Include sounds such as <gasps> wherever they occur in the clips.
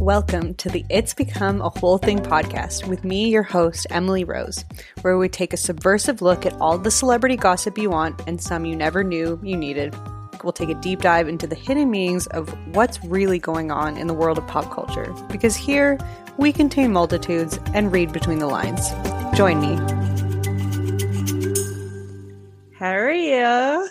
Welcome to the It's Become a Whole Thing podcast with me, your host, Emily Rose, where we take a subversive look at all the celebrity gossip you want and some you never knew you needed. We'll take a deep dive into the hidden meanings of what's really going on in the world of pop culture, because here we contain multitudes and read between the lines. Join me. How are you?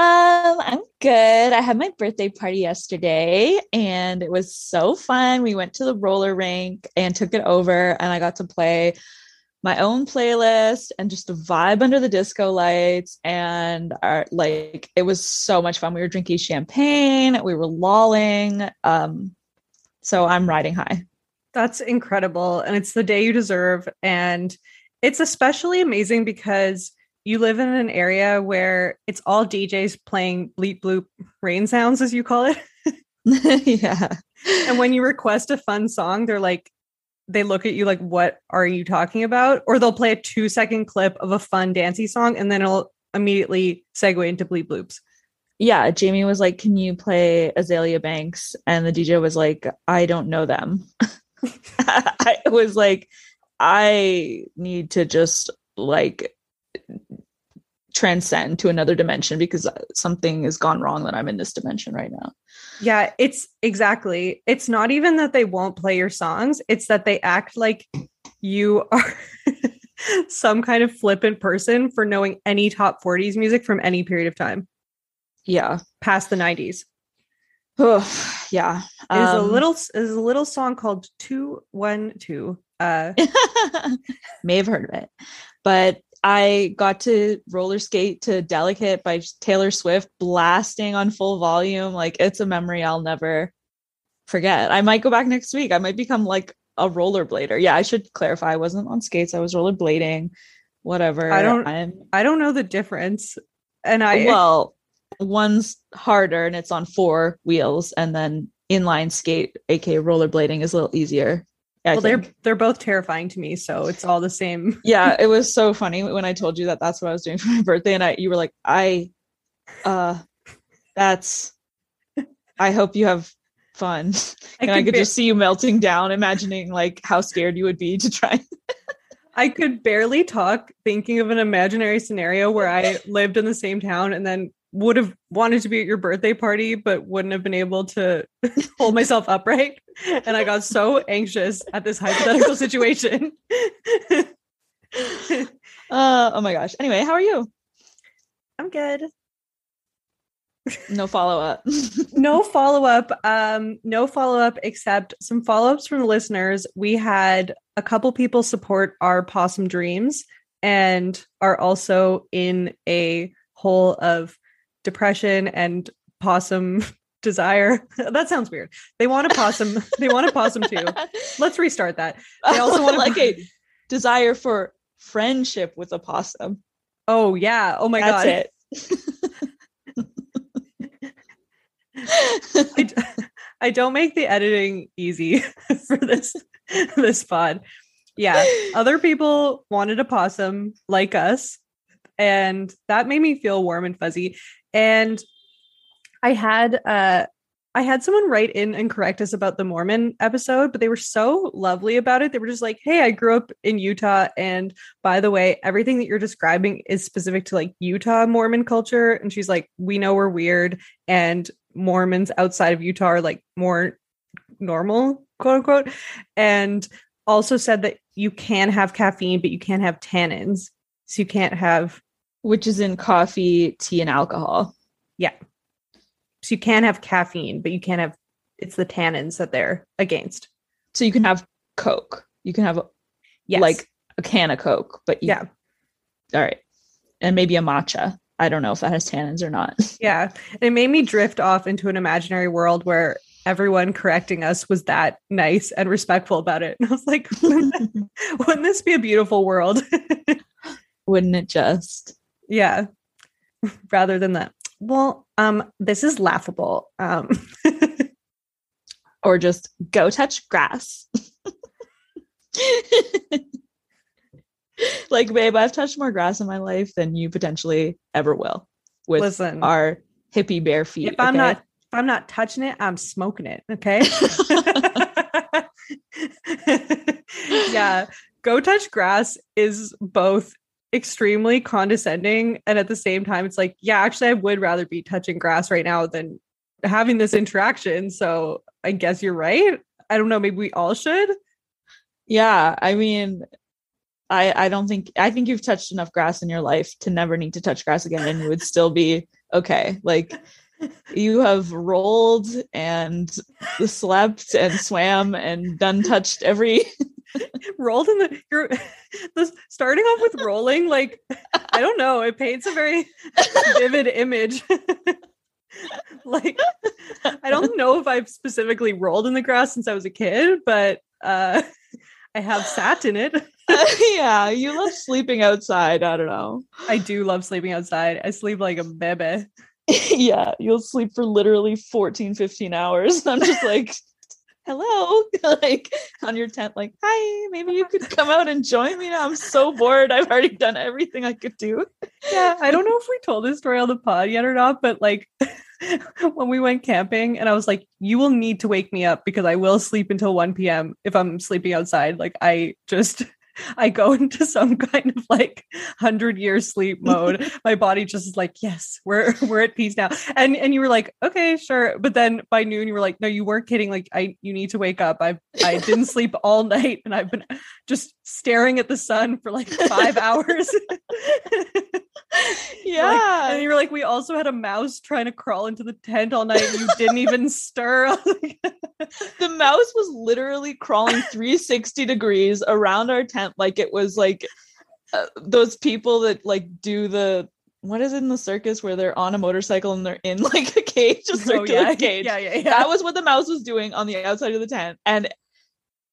Um, I'm good. I had my birthday party yesterday and it was so fun. We went to the roller rink and took it over and I got to play my own playlist and just vibe under the disco lights and our like it was so much fun. We were drinking champagne, we were lolling. Um so I'm riding high. That's incredible. And it's the day you deserve. And it's especially amazing because you live in an area where it's all DJs playing bleep bloop rain sounds, as you call it. <laughs> yeah. And when you request a fun song, they're like, they look at you like, what are you talking about? Or they'll play a two second clip of a fun dancey song and then it'll immediately segue into bleep bloops. yeah, Jamie was like, "Can you play Azealia Banks?" And the DJ was like, "I don't know them." <laughs> I was like, "I need to just like transcend to another dimension because something has gone wrong that I'm in this dimension right now." Yeah, it's exactly. It's not even that they won't play your songs, it's that they act like you are <laughs> some kind of flippant person for knowing any top 40s music from any period of time Yeah. past the 90s. Oh, yeah. There's a Um, little there's a little song called 212. Uh <laughs> may have heard of it but i got to roller skate to delicate by taylor swift blasting on full volume. Like it's a memory i'll never forget. I might go back next week. I might become like a rollerblader. Yeah i should clarify. I wasn't on skates. I was rollerblading. Whatever. I don't- i'm I don't know the difference. And I well one's harder and it's on four wheels and then inline skate aka rollerblading is a little easier I well, they're they're both terrifying to me, so it's all the same. <laughs> yeah it was so funny when i told you that that's what i was doing <laughs> for my birthday and i you were like i uh that's i hope you have fun <laughs> and i could could be- just see you melting down imagining like how scared you would be to try I could barely talk thinking of an imaginary scenario where I lived in the same town and then would have wanted to be at your birthday party, but wouldn't have been able to <laughs> hold myself upright. And I got so <laughs> anxious at this hypothetical situation. <laughs> Uh, oh my gosh. Anyway, how are you? I'm good. No follow up. no follow up. Um, no follow up except some follow ups from the listeners. We had a couple people support our possum dreams and are also in a hole of depression and possum <laughs> desire. <laughs> that sounds weird. They want a possum. they want a possum too. <laughs> Let's restart that. They oh, also want like a desire for friendship with a possum. Oh yeah. Oh my That's god. it. I, d- I don't make the editing easy for this this pod. Yeah, other people wanted a possum like us, and that made me feel warm and fuzzy. And I had uh I had someone write in and correct us about the Mormon episode, but they were so lovely about it. They were just like, "Hey, I grew up in Utah, and by the way, everything that you're describing is specific to like Utah Mormon culture." And she's like, "We know we're weird, and Mormons outside of Utah are like more normal, quote unquote." And also said that you can have caffeine, but you can't have tannins, so you can't have Which is in coffee, tea, and alcohol. yeah. So you can have caffeine, but you can't have it's the tannins that they're against. So you can have Coke. You can have Yes. like a can of Coke, but you, yeah. All right. And maybe a matcha. I don't know if that has tannins or not. <laughs> Yeah. It made me drift off into an imaginary world where everyone correcting us was that nice and respectful about it. And <laughs> I was like, wouldn't, <laughs> wouldn't this be a beautiful world? Wouldn't it just? Yeah. <laughs> Rather than that. Well, um, this is laughable. Um <laughs> Or just go touch grass. <laughs> like, babe, I've touched more grass in my life than you potentially ever will with Listen. our hippie bare feet. if I'm not if I'm not touching it, I'm smoking it. Okay. yeah. Go touch grass is both extremely condescending and at the same time it's like, yeah, actually I would rather be touching grass right now than having this interaction. So I guess you're right. I don't know, maybe we all should. Yeah, I mean, I I don't think I think you've touched enough grass in your life to never need to touch grass again, and you would still be okay. Like you have rolled and slept and swam and done touched every. <laughs> Rolled in the you're <laughs> the starting off with rolling, like I don't know, it paints a very <laughs> vivid image. like I don't know if I've specifically rolled in the grass since I was a kid, but uh I have sat in it. yeah, you love sleeping outside. I don't know. I do love sleeping outside. I sleep like a baby. yeah, you'll sleep for literally 14, 15 hours. I'm just like, hello, <laughs> like on your tent, like, hi, maybe you could come out and join me now. I'm so bored. I've already done everything I could do. Yeah, I don't know if we told this story on the pod yet or not, but like <laughs> when we went camping and I was like, you will need to wake me up because I will sleep until 1 p.m. if I'm sleeping outside. Like I just <laughs> I go <laughs> into some kind of like hundred year sleep mode. <laughs> My body just is like, yes, we're we're at peace now. And and you were like, okay, sure. But then by noon you were like, no, you weren't kidding. Like I you need to wake up. I I didn't sleep all night and I've been just staring at the sun for like five <laughs> hours. <laughs> Yeah. Like, and you were like, we also had a mouse trying to crawl into the tent all night. And you didn't even stir. <laughs> I was like, the mouse was literally crawling 360 degrees around our tent like it was like uh, those people that like do the what is it in the circus where they're on a motorcycle and they're in like a cage, a Oh, circular yeah. cage. Yeah, yeah, yeah. That was what the mouse was doing on the outside of the tent. And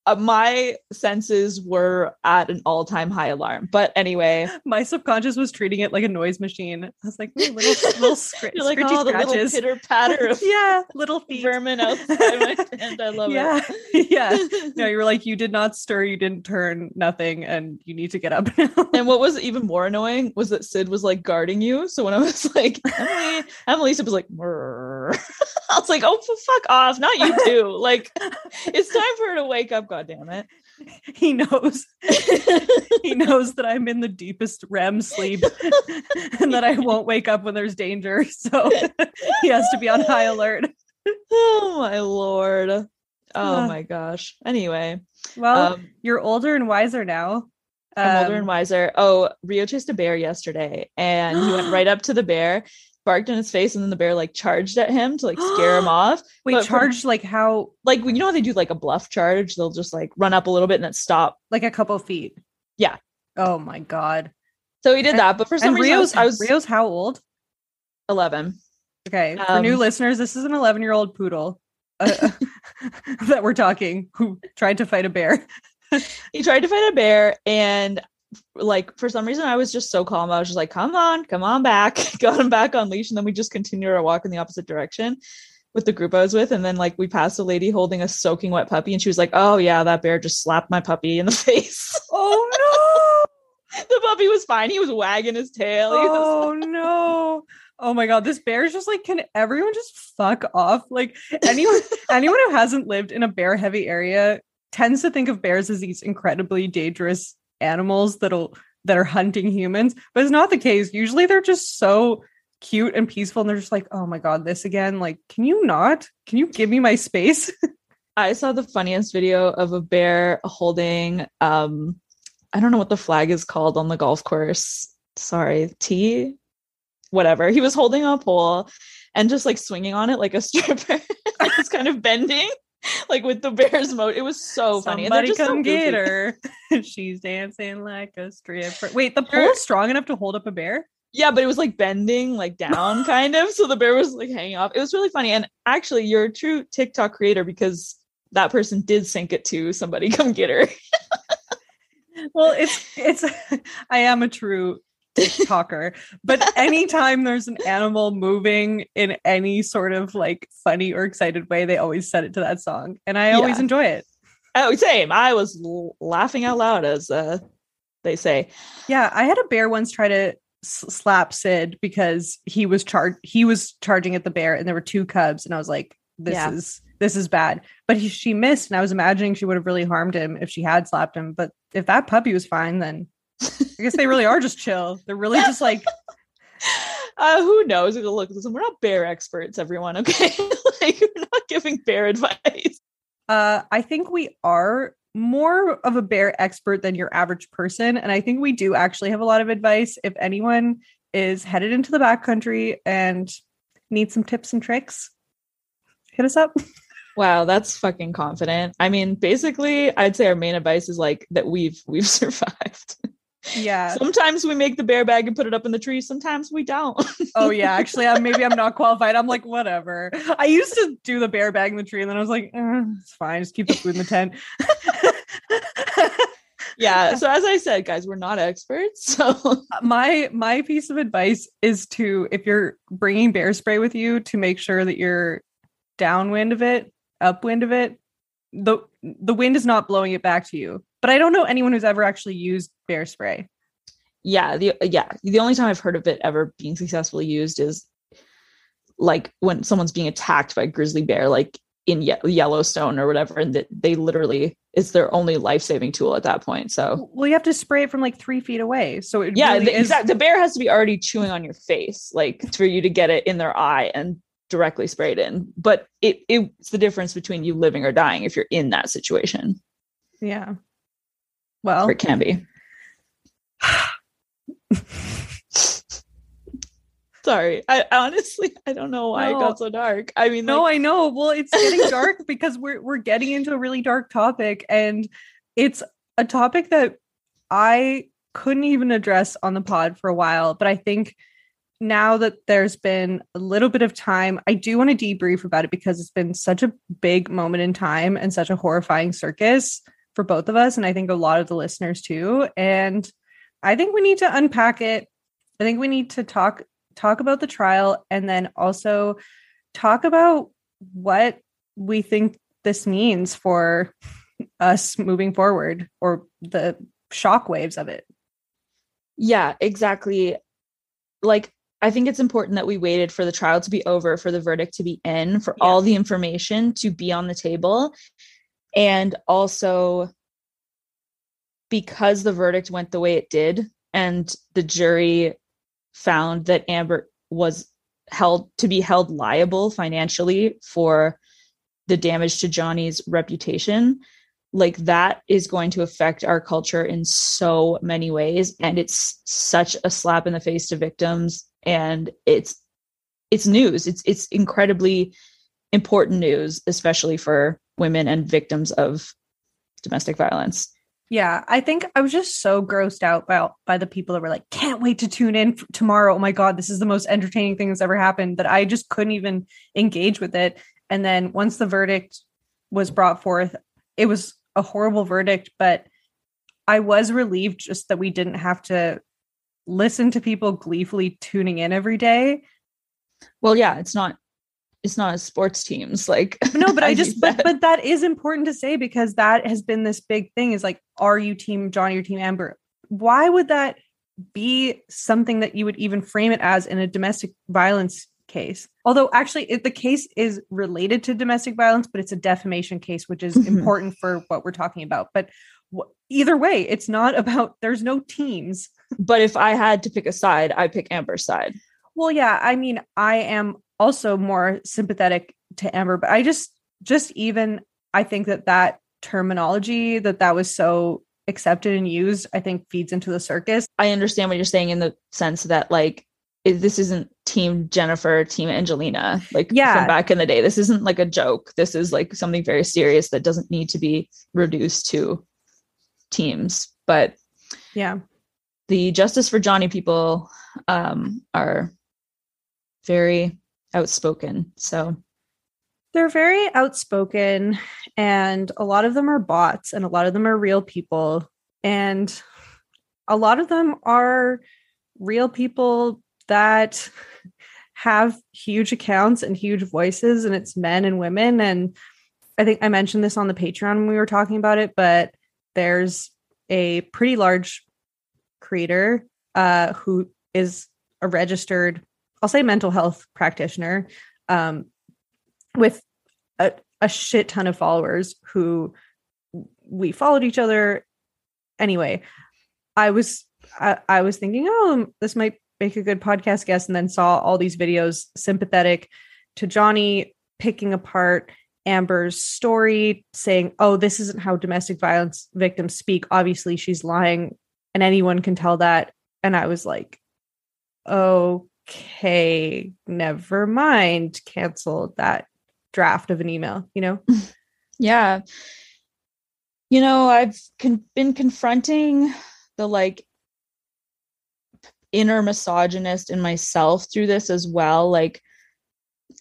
uh, my senses were at an all-time high alarm. But anyway, My subconscious was treating it like a noise machine. I was like, "Ooh, little little <laughs> scr- like, oh, the little pitter patter of <laughs> yeah, little feet. vermin <laughs> outside my tent. I love yeah, it. yeah. No, you were like, you did not stir, you didn't turn, nothing, and you need to get up now. And what was even more annoying was that Sid was like guarding you. So when I was like, Emily, Emily Sid was like, <laughs> I was like, oh, fuck off. Not you too. <laughs> Like, it's time for her to wake up. God damn it. <laughs> he knows he knows that I'm in the deepest REM sleep and that I won't wake up when there's danger. So he has to be on high alert. oh my lord. Oh Uh. my gosh. Anyway, Well, um, you're older and wiser now. I'm older Um, and wiser. Oh, Rio chased a bear yesterday and he went <gasps> right up to the bear, barked in his face, and then the bear like charged at him to like scare him <gasps> off. Wait, but charged like how? Like you know how they do like a bluff charge, they'll just like run up a little bit and then stop. Like a couple feet. Yeah. Oh my god. So he did And- that, but for some reason I Rio's was, I was Rio's how old? 11. Okay, for new Um, listeners, this is an 11 year old poodle uh, <laughs> <laughs> that we're talking who tried to fight a bear. <laughs> he tried to fight a bear and like for some reason I was just so calm. I was just like, come on, come on back. <laughs> Got him back on leash. And then we just continued our walk in the opposite direction with the group I was with. And then like we passed a lady holding a soaking wet puppy and she was like, Oh yeah, that bear just slapped my puppy in the <laughs> face. Oh <laughs> no. the puppy was fine. He was wagging his tail. no! He was Oh no! Oh my god, this bear is just like, can everyone just fuck off? Like anyone, anyone who hasn't lived in a bear heavy area tends to think of bears as these incredibly dangerous animals that'll that are hunting humans, but it's not the case. Usually they're just so cute and peaceful and they're just like, oh my god, this again. Like, can you not? Can you give me my space? <laughs> I saw the funniest video of a bear holding um I don't know what the flag is called on the golf course. Sorry, T whatever. He was holding a pole and just like swinging on it like a <laughs> stripper. just kind of bending <laughs> like with the bear's mode. It was so funny. Somebody just so come get her. <laughs> She's dancing like a stripper. Wait, the pole is strong enough to hold up a bear? Yeah, but it was like bending like down <laughs> kind of. So the bear was like hanging off. It was really funny. And actually, you're a true TikTok creator because that person did sync it to somebody come get her. Well, it's it's I am a true TikToker, but anytime there's an animal moving in any sort of like funny or excited way, they always set it to that song. And I always Yeah. enjoy it. Oh, same. I was l- laughing out loud as uh, they say. Yeah, I had a bear once try to s- slap Sid because he was charged he was charging at the bear and there were two cubs and I was like this Yeah. is this is bad. But he, she missed and I was imagining she would have really harmed him if she had slapped him, but if that puppy was fine then I guess they really are just chill. They're really just like <laughs> Uh, who knows? Look, listen, we're not bear experts, everyone. Okay, <laughs> like we're not giving bear advice. uh I think we are more of a bear expert than your average person and I think we do actually have a lot of advice if anyone is headed into the backcountry and needs some tips and tricks. Hit us up. <laughs> Wow, that's fucking confident. I mean, basically, I'd say our main advice is like that we've we've survived. Yeah. Sometimes we make the bear bag and put it up in the tree. Sometimes we don't. Oh yeah, <laughs> actually, uh, maybe I'm not qualified. I'm like, whatever. I used to do the bear bag in the tree, and then I was like, eh, it's fine. Just keep the food in the tent. <laughs> yeah. So as I said, guys, we're not experts. So <laughs> my my piece of advice is to, if you're bringing bear spray with you, to make sure that you're downwind of it, upwind of it. The The wind is not blowing it back to you. But I don't know anyone who's ever actually used bear spray. yeah, the yeah, the only time I've heard of it ever being successfully used is like when someone's being attacked by a grizzly bear, like in Ye- Yellowstone or whatever, and that they literally it's their only life saving tool at that point. So Well, you have to spray it from like three feet away. So it yeah, really the, is- exact, the bear has to be already chewing on your face, like for you to get it in their eye and directly sprayed in. But it it's the difference between you living or dying if you're in that situation, Yeah. Well, or it can be. <sighs> Sorry, I honestly I don't know why it got so dark. I mean, No, like, I know. Well, it's <laughs> getting dark because we're we're getting into a really dark topic and it's a topic that I couldn't even address on the pod for a while, but I think now that there's been a little bit of time, I do want to debrief about it because it's been such a big moment in time and such a horrifying circus for both of us and I think a lot of the listeners too. And I think we need to unpack it. I think we need to talk talk about the trial and then also talk about what we think this means for us moving forward or the shockwaves of it. yeah, exactly. Like I think it's important that we waited for the trial to be over, for the verdict to be in, for all the information to be on the table, and also because the verdict went the way it did and the jury found that Amber was held to be held liable financially for the damage to Johnny's reputation, like that is going to affect our culture in so many ways. And it's such a slap in the face to victims and it's it's news. It's it's incredibly important news especially for women and victims of domestic violence. Yeah, I think I was just so grossed out by by the people that were like, "Can't wait to tune in tomorrow." Oh my god, this is the most entertaining thing that's ever happened. That I just couldn't even engage with it. And then once the verdict was brought forth, it was a horrible verdict, but I was relieved just that we didn't have to listen to people gleefully tuning in every day. Well, yeah, it's not it's not as sports teams like <laughs> no but i just but but that is important to say because that has been this big thing is like are you team johnny or team amber why would that be something that you would even frame it as in a domestic violence case although actually it, the case is related to domestic violence but it's a defamation case which is mm-hmm. important for what we're talking about but w- either way it's not about there's no teams but if i had to pick a side i pick amber's side well yeah i mean i am also more sympathetic to Amber, but I just just even I think that that terminology that that was so accepted and used I think feeds into the circus. I understand what you're saying in the sense that like this isn't team Jennifer, team Angelina, like yeah. from back in the day. This isn't like a joke. This is like something very serious that doesn't need to be reduced to teams. But yeah, the Justice for Johnny people um, are very outspoken. So they're very outspoken, and a lot of them are bots, and a lot of them are real people. And a lot of them are real people that have huge accounts and huge voices, and it's men and women. And I think I mentioned this on the Patreon when we were talking about it, but there's a pretty large creator uh, who is a registered I'll say mental health practitioner um, with a, a shit ton of followers who we followed each other. Anyway, I was I, I was thinking, oh, this might make a good podcast guest, and then saw all these videos sympathetic to Johnny picking apart Amber's story, saying, oh, this isn't how domestic violence victims speak. Obviously, she's lying, and anyone can tell that. And I was like, okay, never mind, cancel that draft of an email, you know? <laughs> yeah. You know, I've con- been confronting the like inner misogynist in myself through this as well. Like,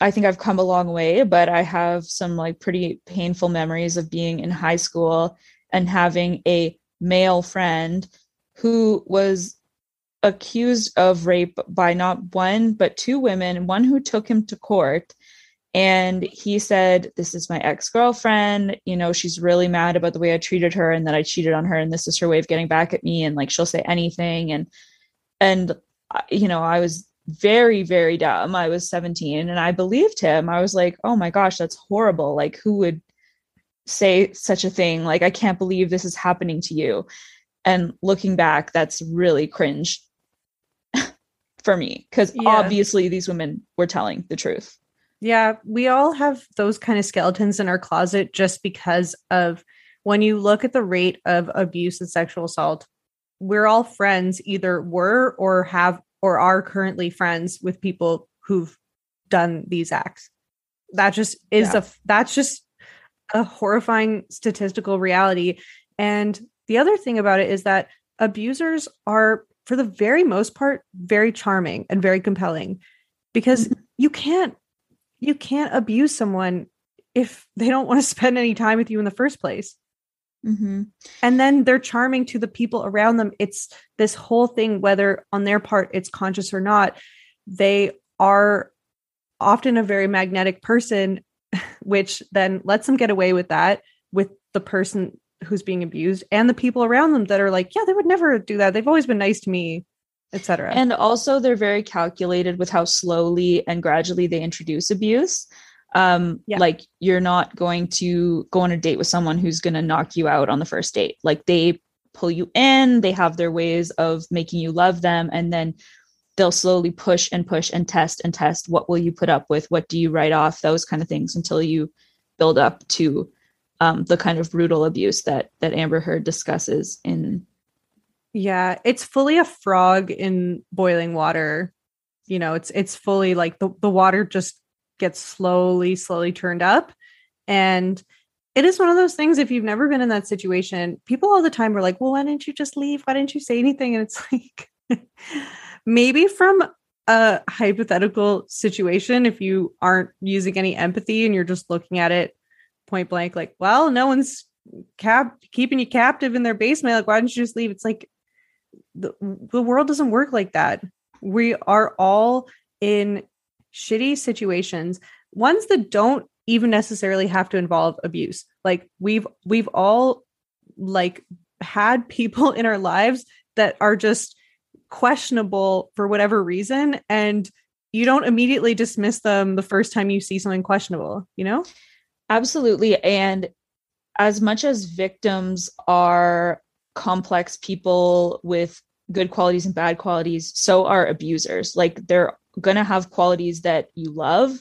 I think I've come a long way, but I have some like pretty painful memories of being in high school and having a male friend who was accused of rape by not one but two women one who took him to court. And he said this is my ex-girlfriend. You know she's really mad about the way i treated her and that i cheated on her and this is her way of getting back at me and like she'll say anything. And and uh, you know i was very very dumb. I was 17 and i believed him. I was like oh my gosh that's horrible. Like who would say such a thing? Like i can't believe this is happening to you and looking back that's really cringe <laughs> for me because yeah. obviously these women were telling the truth. Yeah, we all have those kind of skeletons in our closet just because of when you look at the rate of abuse and sexual assault, we're all friends, either were or have or are currently friends with people who've done these acts. That just is yeah. a that's just a horrifying statistical reality. And the other thing about it is that abusers are for the very most part very charming and very compelling because mm-hmm. you can't you can't abuse someone if they don't want to spend any time with you in the first place mm-hmm. and then they're charming to the people around them it's this whole thing whether on their part it's conscious or not they are often a very magnetic person <laughs> which then lets them get away with that with the person who's being abused and the people around them that are like yeah they would never do that. They've always been nice to me etc and also they're very calculated with how slowly and gradually they introduce abuse. Um yeah. like you're not going to go on a date with someone who's going to knock you out on the first date. Like they pull you in, they have their ways of making you love them, and then they'll slowly push and push and test and test what will you put up with? What do you write off? Those kind of things until you build up to um, the kind of brutal abuse that that amber heard discusses in yeah it's fully a frog in boiling water. You know it's it's fully like the, the water just gets slowly slowly turned up. And it is one of those things if you've never been in that situation people all the time are like well why didn't you just leave? Why didn't you say anything? And it's <laughs> like maybe from a hypothetical situation if you aren't using any empathy and you're just looking at it point blank like well no one's cap keeping you captive in their basement like why didn't you just leave? It's like the, the world doesn't work like that. We are all in shitty situations ones that don't even necessarily have to involve abuse. Like we've we've all like had people <laughs> in our lives that are just questionable for whatever reason and you don't immediately dismiss them the first time you see something questionable you know absolutely and as much as victims are complex people with good qualities and bad qualities so are abusers like they're going to have qualities that you love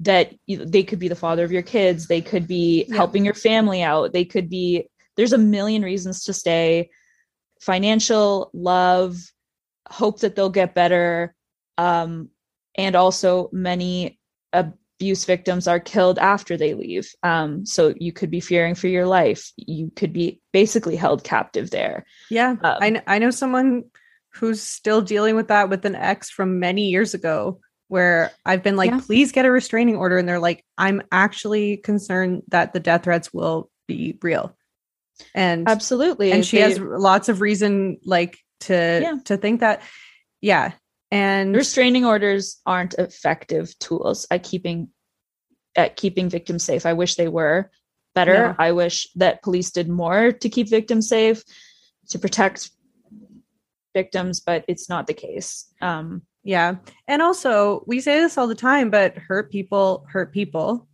that you, they could be the father of your kids they could be yeah. helping your family out they could be there's a million reasons to stay financial love hope that they'll get better. Um, and also, many abuse victims are killed after they leave. Um, so you could be fearing for your life. You could be basically held captive there. Yeah, um, I, I know someone who's still dealing with that with an ex from many years ago where I've been like, yeah. please get a restraining order. And they're like, I'm actually concerned that the death threats will be real. And absolutely. And she they, has lots of reason like to yeah. to think that yeah and restraining orders aren't effective tools at keeping at keeping victims safe. I wish they were better. No. i wish that police did more to keep victims safe to protect victims but it's not the case. Um yeah. And also we say this all the time but hurt people hurt people.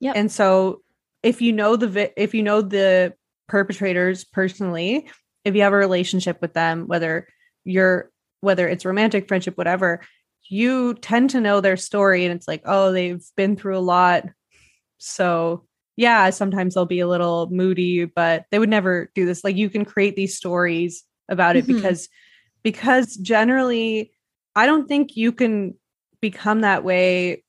Yeah and so if you know the vi- if you know the perpetrators personally if you have a relationship with them, whether you're whether it's romantic, friendship, whatever, you tend to know their story and it's like, oh, they've been through a lot. So yeah, sometimes they'll be a little moody, but they would never do this. Like you can create these stories about it mm-hmm. because because generally I don't think you can become that way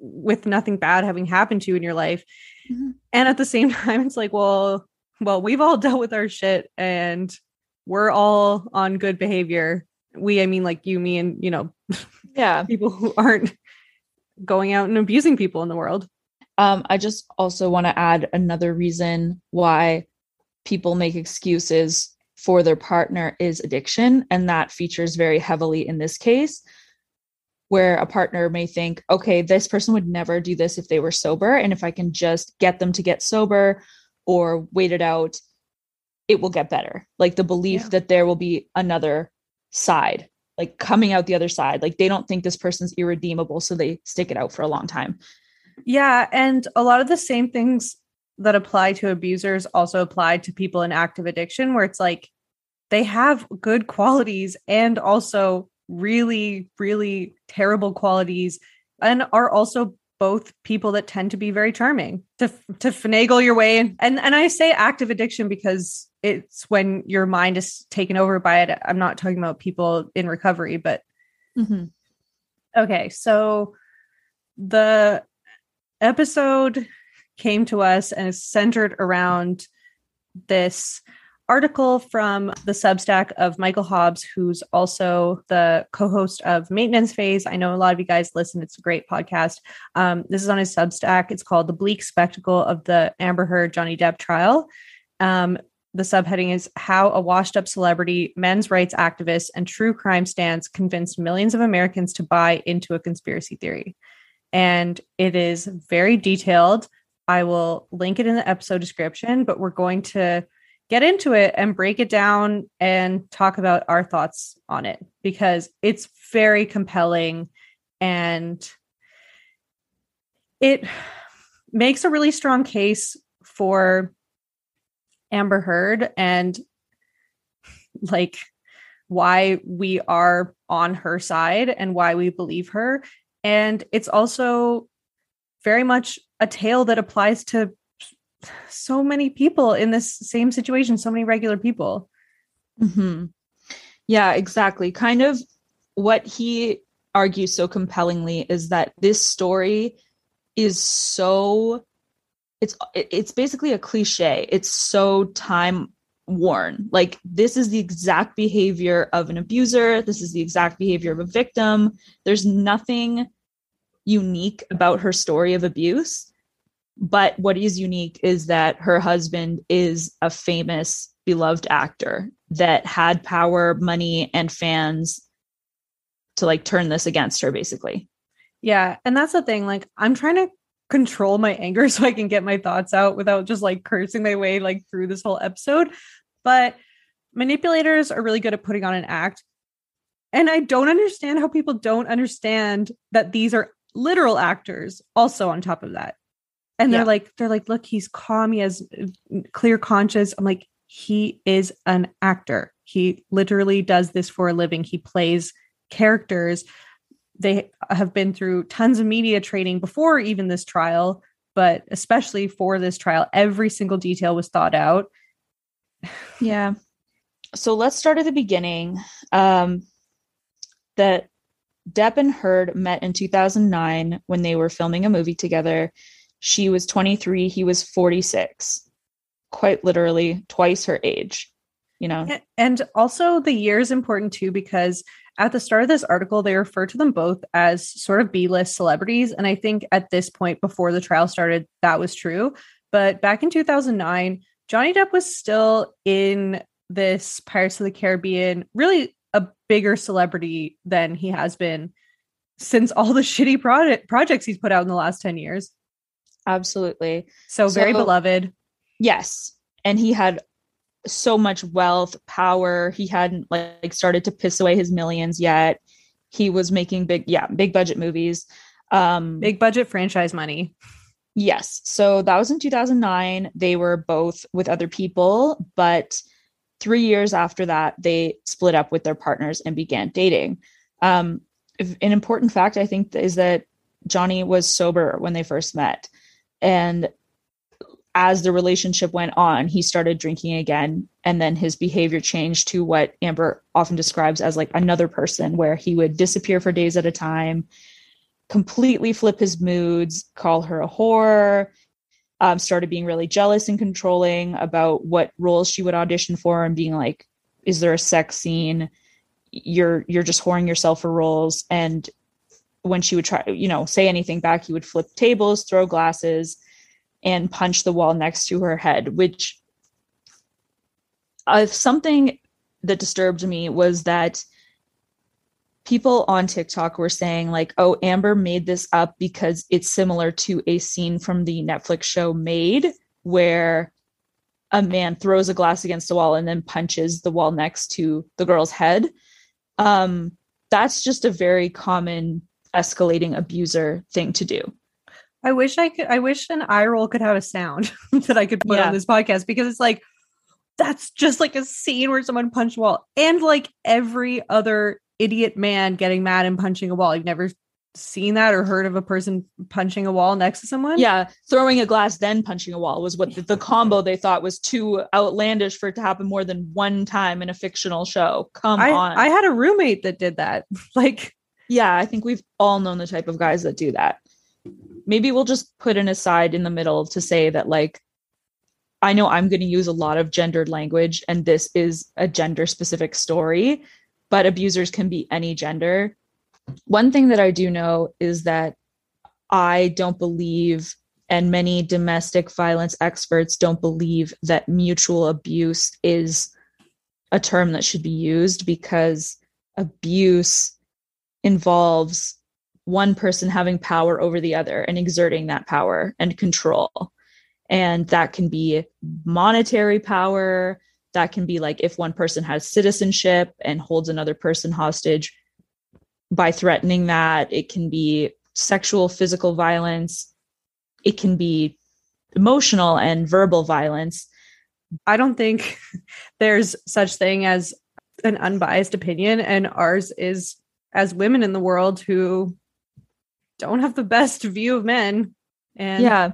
with nothing bad having happened to you in your life. Mm-hmm. And at the same <laughs> time, it's like, well, well, we've all <laughs> dealt with our shit and we're all on good behavior. We, I mean, like you, me, and, you know, <laughs> yeah, people who aren't going out and abusing people in the world. Um, I just also want to add another reason why people make excuses for their partner is addiction. And that features very heavily in this case, where a partner may think, okay, this person would never do this if they were sober. And if I can just get them to get sober or wait it out, it will get better. Like the belief yeah. that there will be another side, like coming out the other side. Like they don't think this person's irredeemable, so they stick it out for a long time. Yeah. And a lot of the same things that apply to abusers also apply to people in active addiction, where it's like they have good qualities and also really, really terrible qualities and are also both people that tend to be very charming to to finagle your way in. and and I say active addiction because it's when your mind is taken over by it. I'm not talking about people in recovery, but mm-hmm. okay. So the episode came to us and is centered around this article from the Substack of Michael Hobbes, who's also the co host of Maintenance Phase. I know a lot of you guys listen, it's a great podcast. Um, this is on his Substack. It's called The Bleak Spectacle of the Amber Heard Johnny Depp Trial. Um, the subheading is How a Washed Up Celebrity, Men's Rights Activist, and True Crime Stans Convinced Millions of Americans to Buy into a Conspiracy Theory. And it is very detailed. I will link it in the episode description, but we're going to get into it and break it down and talk about our thoughts on it because it's very compelling and it makes a really strong case for Amber Heard and like why we are on her side and why we believe her. And it's also very much a tale that applies to so many people in this same situation, so many regular people. Mm-hmm. Yeah, exactly. Kind of what he argues so compellingly is that this story is so it's it's basically a cliche. It's so time worn. Like this is the exact behavior of an abuser, this is the exact behavior of a victim. There's nothing unique about her story of abuse. But what is unique is that her husband is a famous, beloved actor that had power, money, and fans to like turn this against her, basically. Yeah. And that's the thing. Like, I'm trying to control my anger <laughs> so I can get my thoughts out without just like cursing my way like through this whole episode. But manipulators are really good at putting on an act. And I don't understand how people don't understand that these are literal actors also on top of that. And they're yeah. like, they're like, look, he's calm, he has uh, clear conscience. I'm like, he is an actor. He literally does this for a living. He plays characters. They have been through tons of media training before even this trial, but especially for this trial, every single detail was thought out. <sighs> Yeah. So let's start at the beginning. Um, that Depp and Heard met in 2009 when they were filming a movie together. She was 23, he was 46, quite literally twice her age, you know? And also, the year is important too, because at the start of this article, they refer to them both as sort of B list celebrities. And I think at this point, before the trial started, that was true. But back in 2009, Johnny Depp was still in this Pirates of the Caribbean, really a bigger celebrity than he has been since all the <laughs> shitty project projects he's put out in the last 10 years. Absolutely. So, so very beloved. Yes. And he had so much wealth, power. He hadn't like started to piss away his millions yet. He was making big, yeah, big budget movies. Um big budget franchise money. Yes. So that was in 2009. They were both with other people, but three years after that, they split up with their partners and began dating. Um, an important fact, I think, is that Johnny was sober when they first met. And as the relationship went on, he started drinking again. And then his behavior changed to what Amber often describes as like another person, where he would disappear for days at a time, completely flip his moods, call her a whore, um, started being really jealous and controlling about what roles she would audition for and being like, is there a sex scene? You're you're just whoring yourself for roles. And when she would try, you know, say anything back, he would flip tables, throw glasses, and punch the wall next to her head, which uh, something that disturbed me was that people on TikTok were saying like, "Oh, Amber made this up because it's similar to a scene from the Netflix show Maid, where a man throws a glass against the wall and then punches the wall next to the girl's head." Um, that's just a very common escalating abuser thing to do. I wish I could I wish an eye roll could have a sound <laughs> that I could put yeah. on this podcast because it's like that's just like a scene where someone punched a wall and like every other idiot man getting mad and punching a wall. You've never seen that or heard of a person punching a wall next to someone? Yeah, throwing a glass then punching a wall was what the, the, combo they thought was too outlandish for it to happen more than one time in a fictional show. Come I, on. I had a roommate that did that. <laughs> like yeah, I think we've all known the type of guys that do that. Maybe we'll just put an aside in the middle to say that like I know I'm going to use a lot of gendered language and this is a gender specific story, but abusers can be any gender. One thing that I do know is that I don't believe, and many domestic violence experts don't believe, that mutual abuse is a term that should be used because abuse involves one person having power over the other and exerting that power and control. And that can be monetary power, that can be like if one person has citizenship and holds another person hostage by threatening that. It can be sexual, physical violence. It can be emotional and verbal violence. I don't think <laughs> there's such thing as an unbiased opinion and ours is as women in the world who don't have the best view of men. And yeah.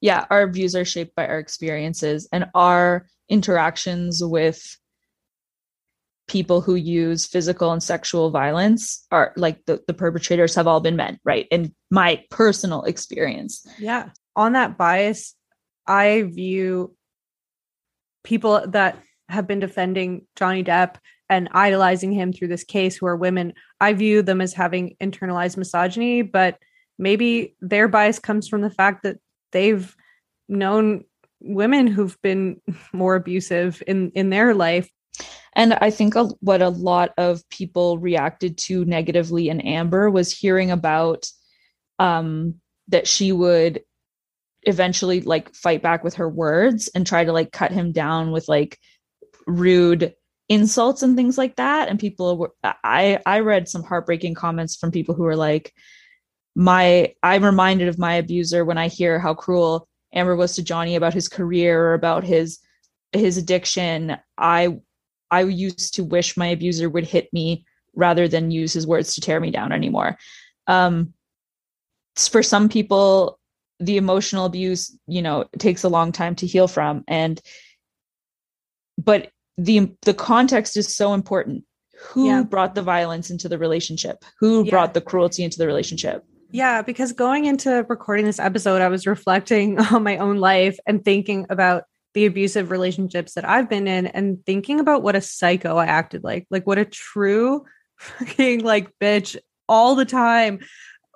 Yeah our views are shaped by our experiences and our interactions with people who use physical and sexual violence are like the, the perpetrators have all been men right? In my personal experience. Yeah. On that bias i view people that have been defending johnny depp and idolizing him through this case who are women i view them as having internalized misogyny but maybe their bias comes from the fact that they've known women who've been <laughs> more abusive in in their life. And i think a, what a lot of people reacted to negatively in amber was hearing about um that she would eventually like fight back with her words and try to like cut him down with like rude insults and things like that. And people were i i read some heartbreaking comments from people who were like my i'm reminded of my abuser when i hear how cruel amber was to johnny about his career or about his his addiction. I i used to wish my abuser would hit me rather than use his words to tear me down anymore. Um for some people the emotional abuse you know takes a long time to heal from. And but the the context is so important. Who yeah. brought the violence into the relationship? Who yeah. brought the cruelty into the relationship? Yeah because going into recording this episode i was reflecting <laughs> on my own life and thinking about the abusive relationships that i've been in and thinking about what a psycho i acted like. Like what a true <laughs> fucking like bitch all the time.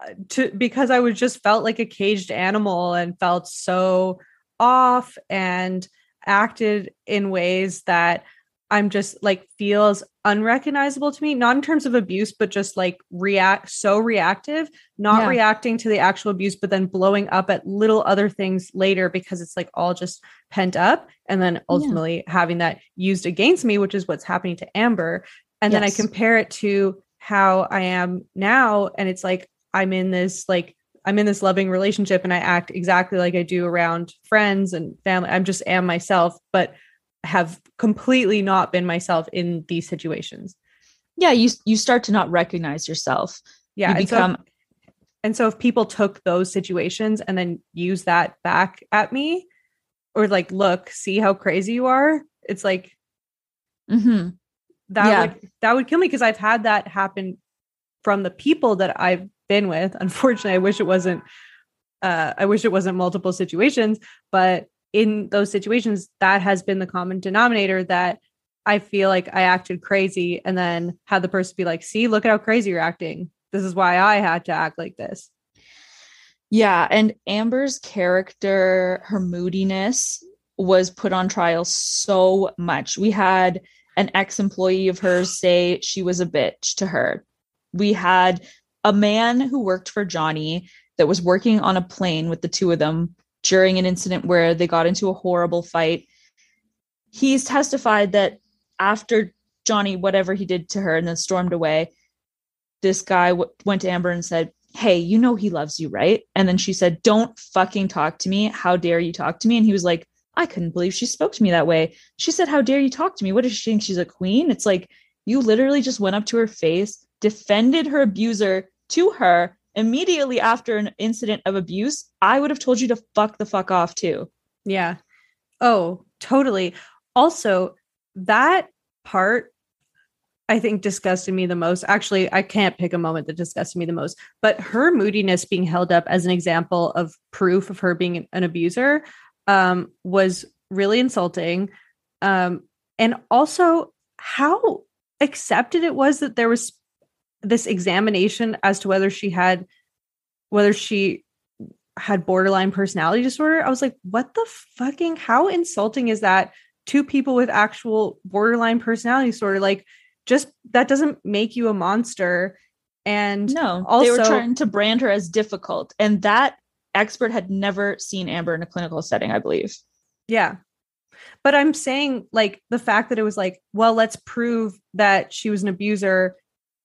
Uh, to because i was just felt like a caged animal and felt so off and acted in ways that I'm just like feels unrecognizable to me, not in terms of abuse, but just like react so reactive, not yeah. reacting to the actual abuse, but then blowing up at little other things later because it's like all just pent up. And then ultimately yeah. having that used against me, which is what's happening to Amber. And yes. then I compare it to how I am now. And it's like I'm in this like I'm in this loving relationship and I act exactly like I do around friends and family. I'm just am myself, but have completely not been myself in these situations. Yeah, you you start to not recognize yourself. Yeah, you become and so, and so if people took those situations and then use that back at me or like look, see how crazy you are, it's like mm-hmm. that yeah. would that would kill me because I've had that happen from the people that I've been with. Unfortunately, I wish it wasn't uh I wish it wasn't multiple situations, but in those situations, that has been the common denominator that I feel like I acted crazy and then had the person be like, see, look at how crazy you're acting. This is why I had to act like this. Yeah. And Amber's character, her moodiness was put on trial so much. We had an ex employee of hers say she was a bitch to her. We had a man who worked for Johnny that was working on a plane with the two of them during an incident where they got into a horrible fight. He's testified that after Johnny, whatever he did to her and then stormed away, this guy w- went to Amber and said, Hey, you know he loves you, right? And then she said, Don't fucking talk to me. How dare you talk to me? And he was like, I couldn't believe she spoke to me that way. She said, How dare you talk to me? What does she think? She's a queen? It's like you literally just went up to her face, defended her abuser to her, immediately after an incident of abuse, I would have told you to fuck the fuck off too. Yeah. Oh, totally. Also, that part I think disgusted me the most. Actually, I can't pick a moment that disgusted me the most, but her moodiness being held up as an example of proof of her being an abuser um, was really insulting. Um, and also, how accepted it was that there was this examination as to whether she had whether she had borderline personality disorder i was like what the fucking how insulting is that to people with actual borderline personality disorder? Like just that doesn't make you a monster. And no also, they were trying to brand her as difficult and that expert had never seen amber in a clinical setting i believe. Yeah. But i'm saying like the fact that it was like well let's prove that she was an abuser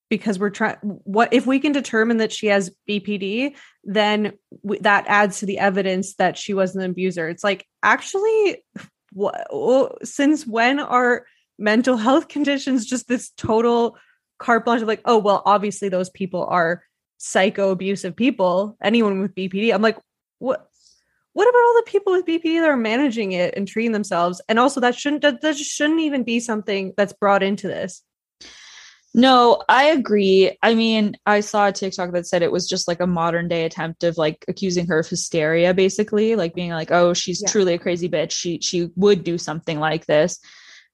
because we're trying what if we can determine that she has bpd then w- that adds to the evidence that she was an abuser it's like actually what oh, since when are mental health <laughs> conditions just this total carte blanche of like, oh, well, obviously those people are psycho abusive people. Anyone with BPD. I'm like, what? What about all the people with BPD that are managing it and treating themselves? And also, that shouldn't that, that shouldn't even be something that's brought into this. No, I agree. I mean, I saw a TikTok that said it was just like a modern day attempt of like accusing her of hysteria, basically, like being like, "Oh, she's yeah. truly a crazy bitch. She she would do something like this."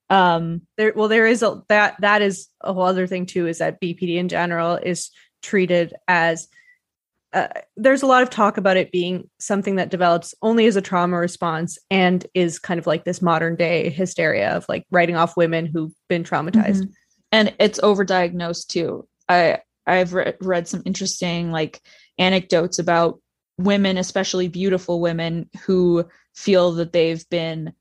Um, there, well, there is a that that is a whole other thing too. Is that BPD in general is treated as uh, there's a lot of talk about it being something that develops only as a trauma response and is kind of like this modern day hysteria of like writing off women who've been traumatized. Mm-hmm. And it's overdiagnosed too. I I've re- read some interesting like anecdotes about women, especially beautiful women, who feel that they've been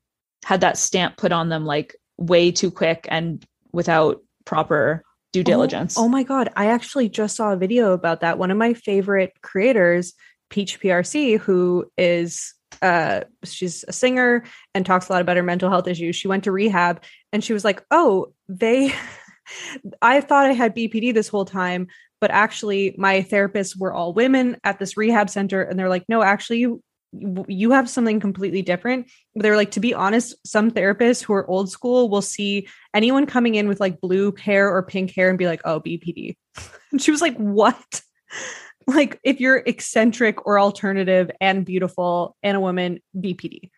had that stamp put on them like way too quick and without proper due oh, diligence. Oh, oh, my God. I actually just saw a video about that. One of my favorite creators, Peach PRC, who is uh she's a singer and talks a lot about her mental health issues. She went to rehab and she was like, "Oh, they I thought I had BPD this whole time, but actually my therapists were all women at this rehab center and they're like, "No, actually you you have something completely different. But They're like, to be honest, some therapists who are old school will see anyone coming in with like blue hair or pink hair and be like, oh, BPD. <laughs> And she was like, what? <laughs> like, if you're eccentric or alternative and beautiful and a woman, BPD.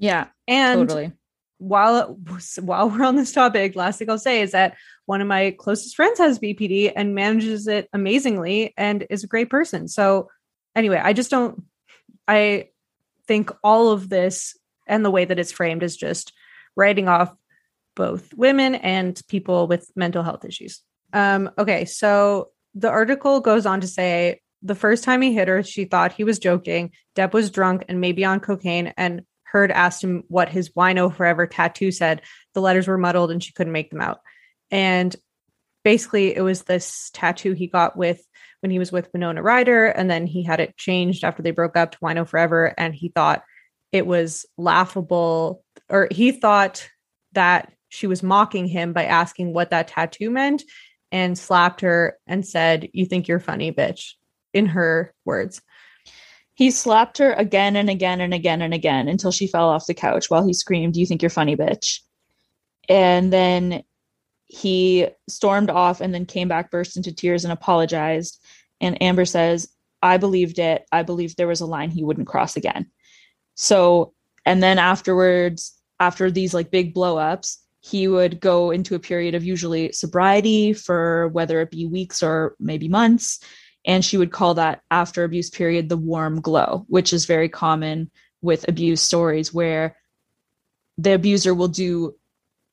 Yeah. And totally. While <laughs> while we're on this topic, last thing I'll say is that one of my closest friends has BPD and manages it amazingly and is a great person. So anyway, I just don't I think all of this and the way that it's framed is just writing off both women and people with mental health issues. Um, okay, so the article goes on to say the first time he hit her, she thought he was joking. Depp was drunk and maybe on cocaine, and Heard asked him what his Wino Forever tattoo said. The letters were muddled and she couldn't make them out. And basically, it was this tattoo he got with when he was with Winona Ryder, and then he had it changed after they broke up to Wino Forever, and he thought it was laughable, or he thought that she was mocking him by asking what that tattoo meant, and slapped her and said, "You think you're funny, bitch," in her words. He slapped her again and again and again and again until she fell off the couch while he screamed, You think you're funny, bitch. And then he stormed off and then came back, burst into tears, and apologized. And Amber says, I believed it. I believed there was a line he wouldn't cross again. So, and then afterwards, after these like big blow ups, he would go into a period of usually sobriety for whether it be weeks or maybe months. And she would call that after abuse period the warm glow, which is very common with abuse stories where the abuser will do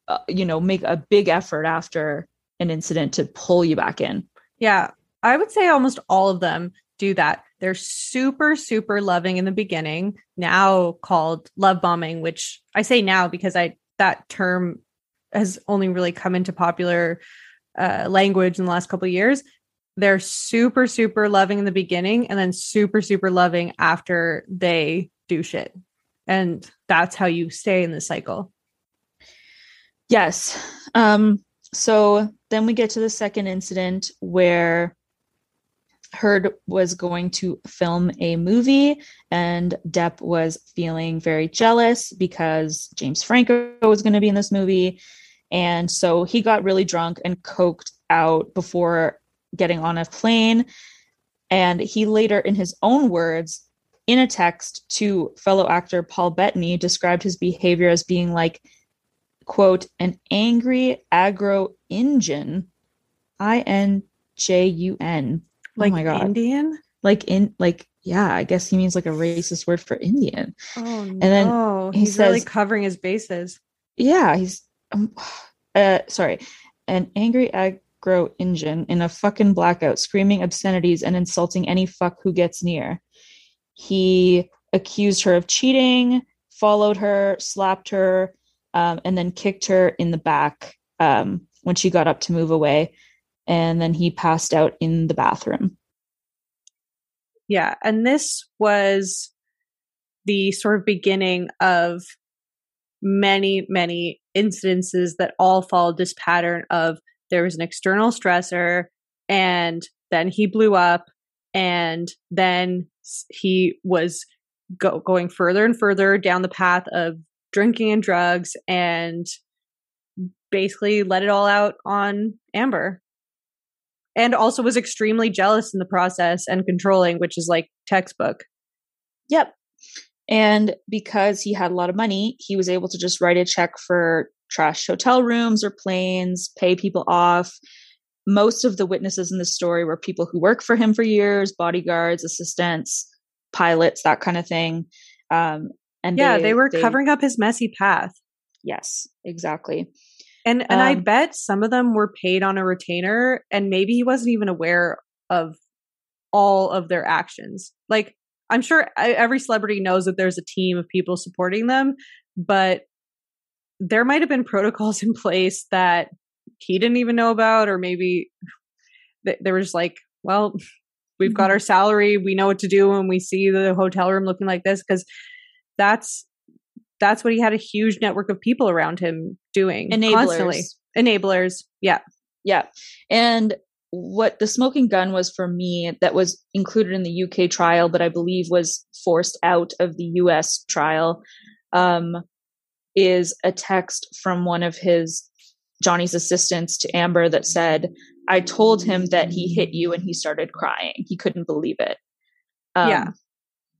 uh, you know make a big effort after an incident to pull you back in. Yeah i would say almost all of them do that. They're super super loving in the beginning now called love bombing which i say now because i that term has only really come into popular uh, language in the last couple of years they're super super loving in the beginning and then super super loving after they do shit and that's how you stay in the cycle Yes. Um, so then we get to the second incident where Heard was going to film a movie, and Depp was feeling very jealous because James Franco was going to be in this movie. And so he got really drunk and coked out before getting on a plane. And he later, in his own words, in a text to fellow actor Paul Bettany, described his behavior as being like quote, an angry aggro Injun, I N J U N. Like oh my God. Indian? Like in like yeah, I guess he means like a racist word for Indian. Oh and then he he's says, really covering his bases. Yeah, he's um, <sighs> uh sorry, an angry aggro Injun in a fucking blackout, screaming obscenities and insulting any fuck who gets near. He accused her of cheating, followed her, slapped her, um, and then kicked her in the back um, when she got up to move away. And then he passed out in the bathroom. Yeah. And this was the sort of beginning of many, many incidences that all followed this pattern of there was an external stressor and then he blew up and then he was go- going further and further down the path of drinking and drugs and basically let it all out on Amber. And also was extremely jealous in the process and controlling, which is like textbook. Yep. And because he had a lot of money, he was able to just write a check for trash hotel rooms or planes, pay people off. Most of the witnesses in the story were people who worked for him for years, bodyguards, assistants, pilots, that kind of thing. Um, and yeah, they, they were they, covering up his messy path. Yes, exactly. And and um, I bet some of them were paid on a retainer, and maybe he wasn't even aware of all of their actions. Like I'm sure every celebrity knows that there's a team of people supporting them, but there might have been protocols in place that he didn't even know about, or maybe there was like, well, we've got mm-hmm. our salary, we know what to do when we see the hotel room looking like this, because that's that's what he had a huge network of people around him doing enablers constantly. enablers yeah yeah and what the smoking gun was for me that was included in the UK trial but I believe was forced out of the US trial um, is a text from one of his Johnny's assistants to Amber that said I told him that he hit you and he started crying he couldn't believe it um, yeah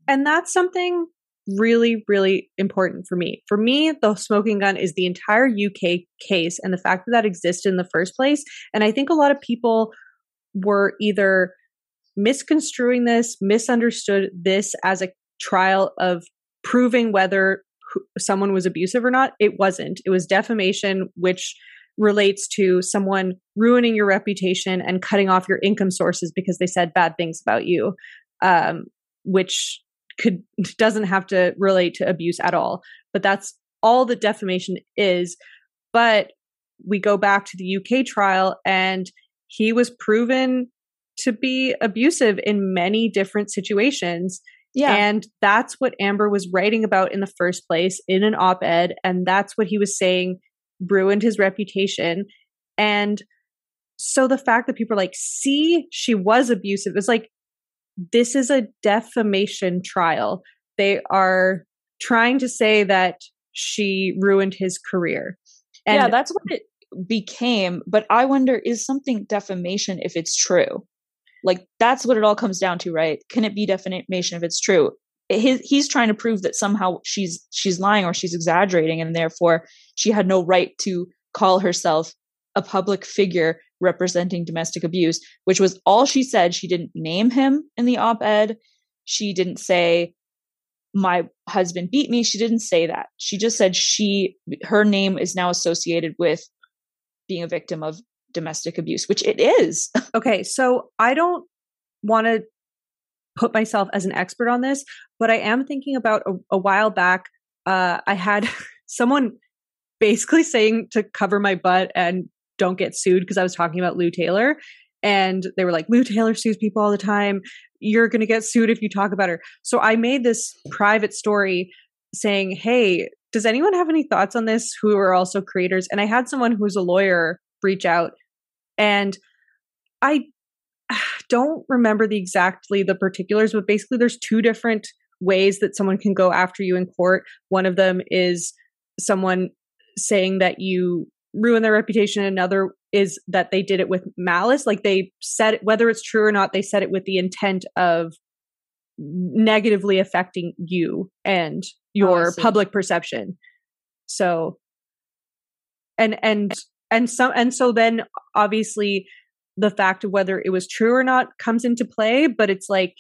and that's something really, really important for me. For me, the smoking gun is the entire UK case and the fact that that existed in the first place. And I think a lot of people were either misconstruing this, misunderstood this as a trial of proving whether someone was abusive or not. It wasn't. It was defamation, which relates to someone ruining your reputation and cutting off your income sources because they said bad things about you, um, which could <laughs> doesn't have to relate to abuse at all but that's all that defamation is but we go back to the UK trial and he was proven to be abusive in many different situations yeah. And that's what Amber was writing about in the first place in an op ed. And that's what he was saying ruined his reputation. And so the fact that people are like, see, she was abusive, it's like, this is a defamation trial. They are trying to say that she ruined his career. And yeah, that's what it became. But I wonder is something defamation if it's true? Like, that's what it all comes down to, right? Can it be defamation if it's true? He's trying to prove that somehow she's she's lying or she's exaggerating and therefore she had no right to call herself a public figure representing domestic abuse, which was all she said. She didn't name him in the op ed. She didn't say, my husband beat me. She didn't say that. She just said she, her name is now associated with being a victim of domestic abuse, which it is. <laughs> okay. So I don't want to put myself as an expert on this, but I am thinking about a, a while back. Uh, I had <laughs> someone basically saying to cover my butt and don't get sued because I was talking about Lou Taylor. And they were like, Lou Taylor sues people all the time. You're going to get sued if you talk about her. So I made this private story saying, Hey, does anyone have any thoughts on this who are also creators? And I had someone who's a lawyer reach out. And I <sighs> don't remember the exactly the particulars, but basically there's two different ways that someone can go after you in court. One of them is someone saying that you ruin their reputation. Another is that they did it with malice. Like they said, whether it's true or not, they said it with the intent of negatively affecting you and oh, your oh, public perception. So, and, and, and some, and so then obviously the fact of whether it was true or not comes into play, but it's like,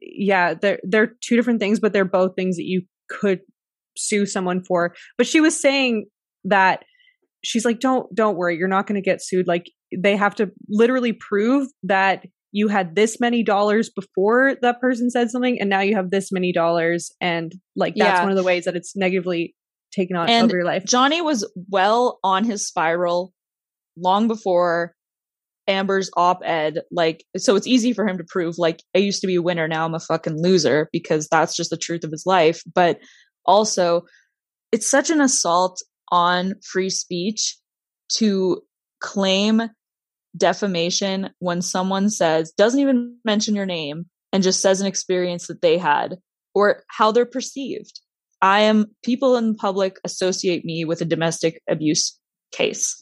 yeah, they're, they're two different things, but they're both things that you could sue someone for. But she was saying that she's like don't don't worry you're not going to get sued like they have to literally prove that you had this many dollars before that person said something and now you have this many dollars and like that's yeah. one of the ways that it's negatively taken on and over your life johnny was well on his spiral long before amber's op-ed like so it's easy for him to prove like i used to be a winner now i'm a fucking loser because that's just the truth of his life but also it's such an assault on free speech to claim defamation when someone says, doesn't even mention your name and just says an experience that they had or how they're perceived. I am, people in public associate me with a domestic abuse case.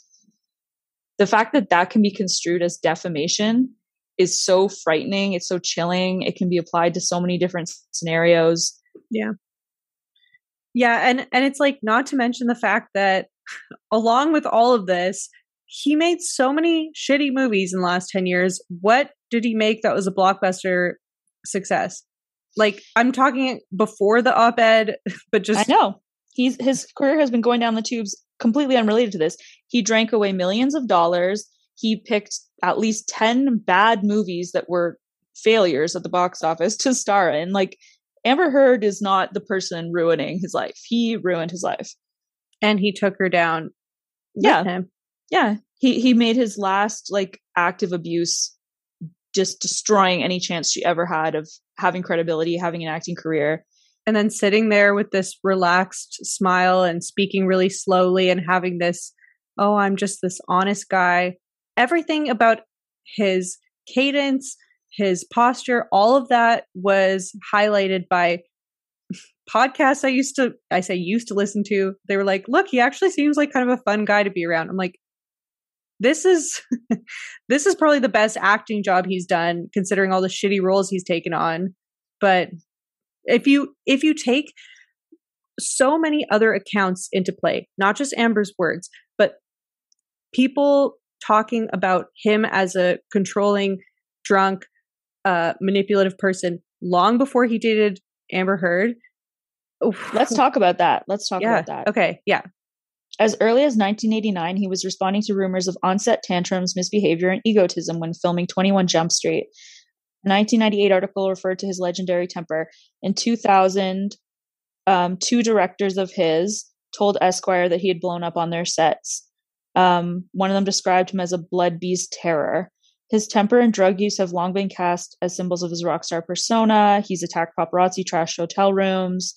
The fact that that can be construed as defamation is so frightening. It's so chilling. It can be applied to so many different scenarios. Yeah. Yeah, and and it's like not to mention the fact that <laughs> along with all of this, he made so many shitty movies in the last 10 years. What did he make that was a blockbuster success? Like I'm talking before the op-ed, <laughs> but just I know. He's his career has been going down the tubes completely unrelated to this. He drank away millions of dollars. He picked at least 10 bad movies that were failures at the box office to star in. Like Amber Heard is not the person ruining his life. He ruined his life. And he took her down. Yeah. Him. Yeah. He he made his last like active abuse just destroying any chance she ever had of having credibility, having an acting career. And then sitting there with this relaxed smile and speaking really slowly and having this, oh, I'm just this honest guy. Everything about his cadence, his posture, all of that was highlighted by podcasts I used to, I say used to listen to. They were like, look, he actually seems like kind of a fun guy to be around. I'm like, this is <laughs> this is probably the best acting job he's done considering all the shitty roles he's taken on. But if you if you take so many other accounts into play not just amber's words but people talking about him as a controlling drunk uh manipulative person long before he dated amber heard let's talk about that. Let's talk yeah. about that. Okay. Yeah as early as 1989, he was responding to rumors of onset tantrums, misbehavior, and egotism when filming 21 Jump Street. A 1998 article referred to his legendary temper. In 2000, um, two directors of his told Esquire that he had blown up on their sets. Um, one of them described him as a blood beast terror. His temper and drug use have long been cast as symbols of his rock star persona. He's attacked paparazzi, trashed hotel rooms.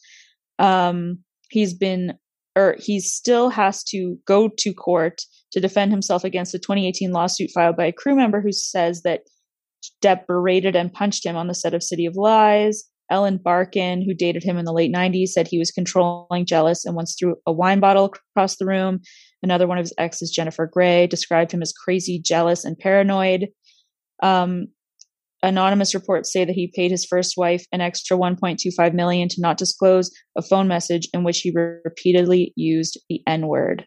Um, he's been or he still has to go to court to defend himself against a 2018 lawsuit filed by a crew member who says that Depp berated and punched him on the set of City of Lies. Ellen Barkin, who dated him in the late 90s, said he was controlling, jealous, and once threw a wine bottle across the room. Another one of his exes, Jennifer Grey, described him as crazy, jealous, and paranoid. Um, anonymous reports say that he paid his first wife an extra 1.25 million to not disclose a phone message in which he repeatedly used the n-word.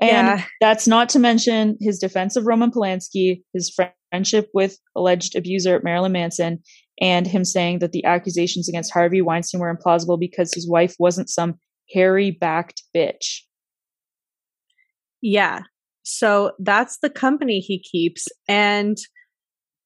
And yeah. that's not to mention his defense of roman polanski his friendship with alleged abuser marilyn manson and him saying that the accusations against harvey weinstein were implausible because his wife wasn't some hairy backed bitch. Yeah. So that's the company he keeps. And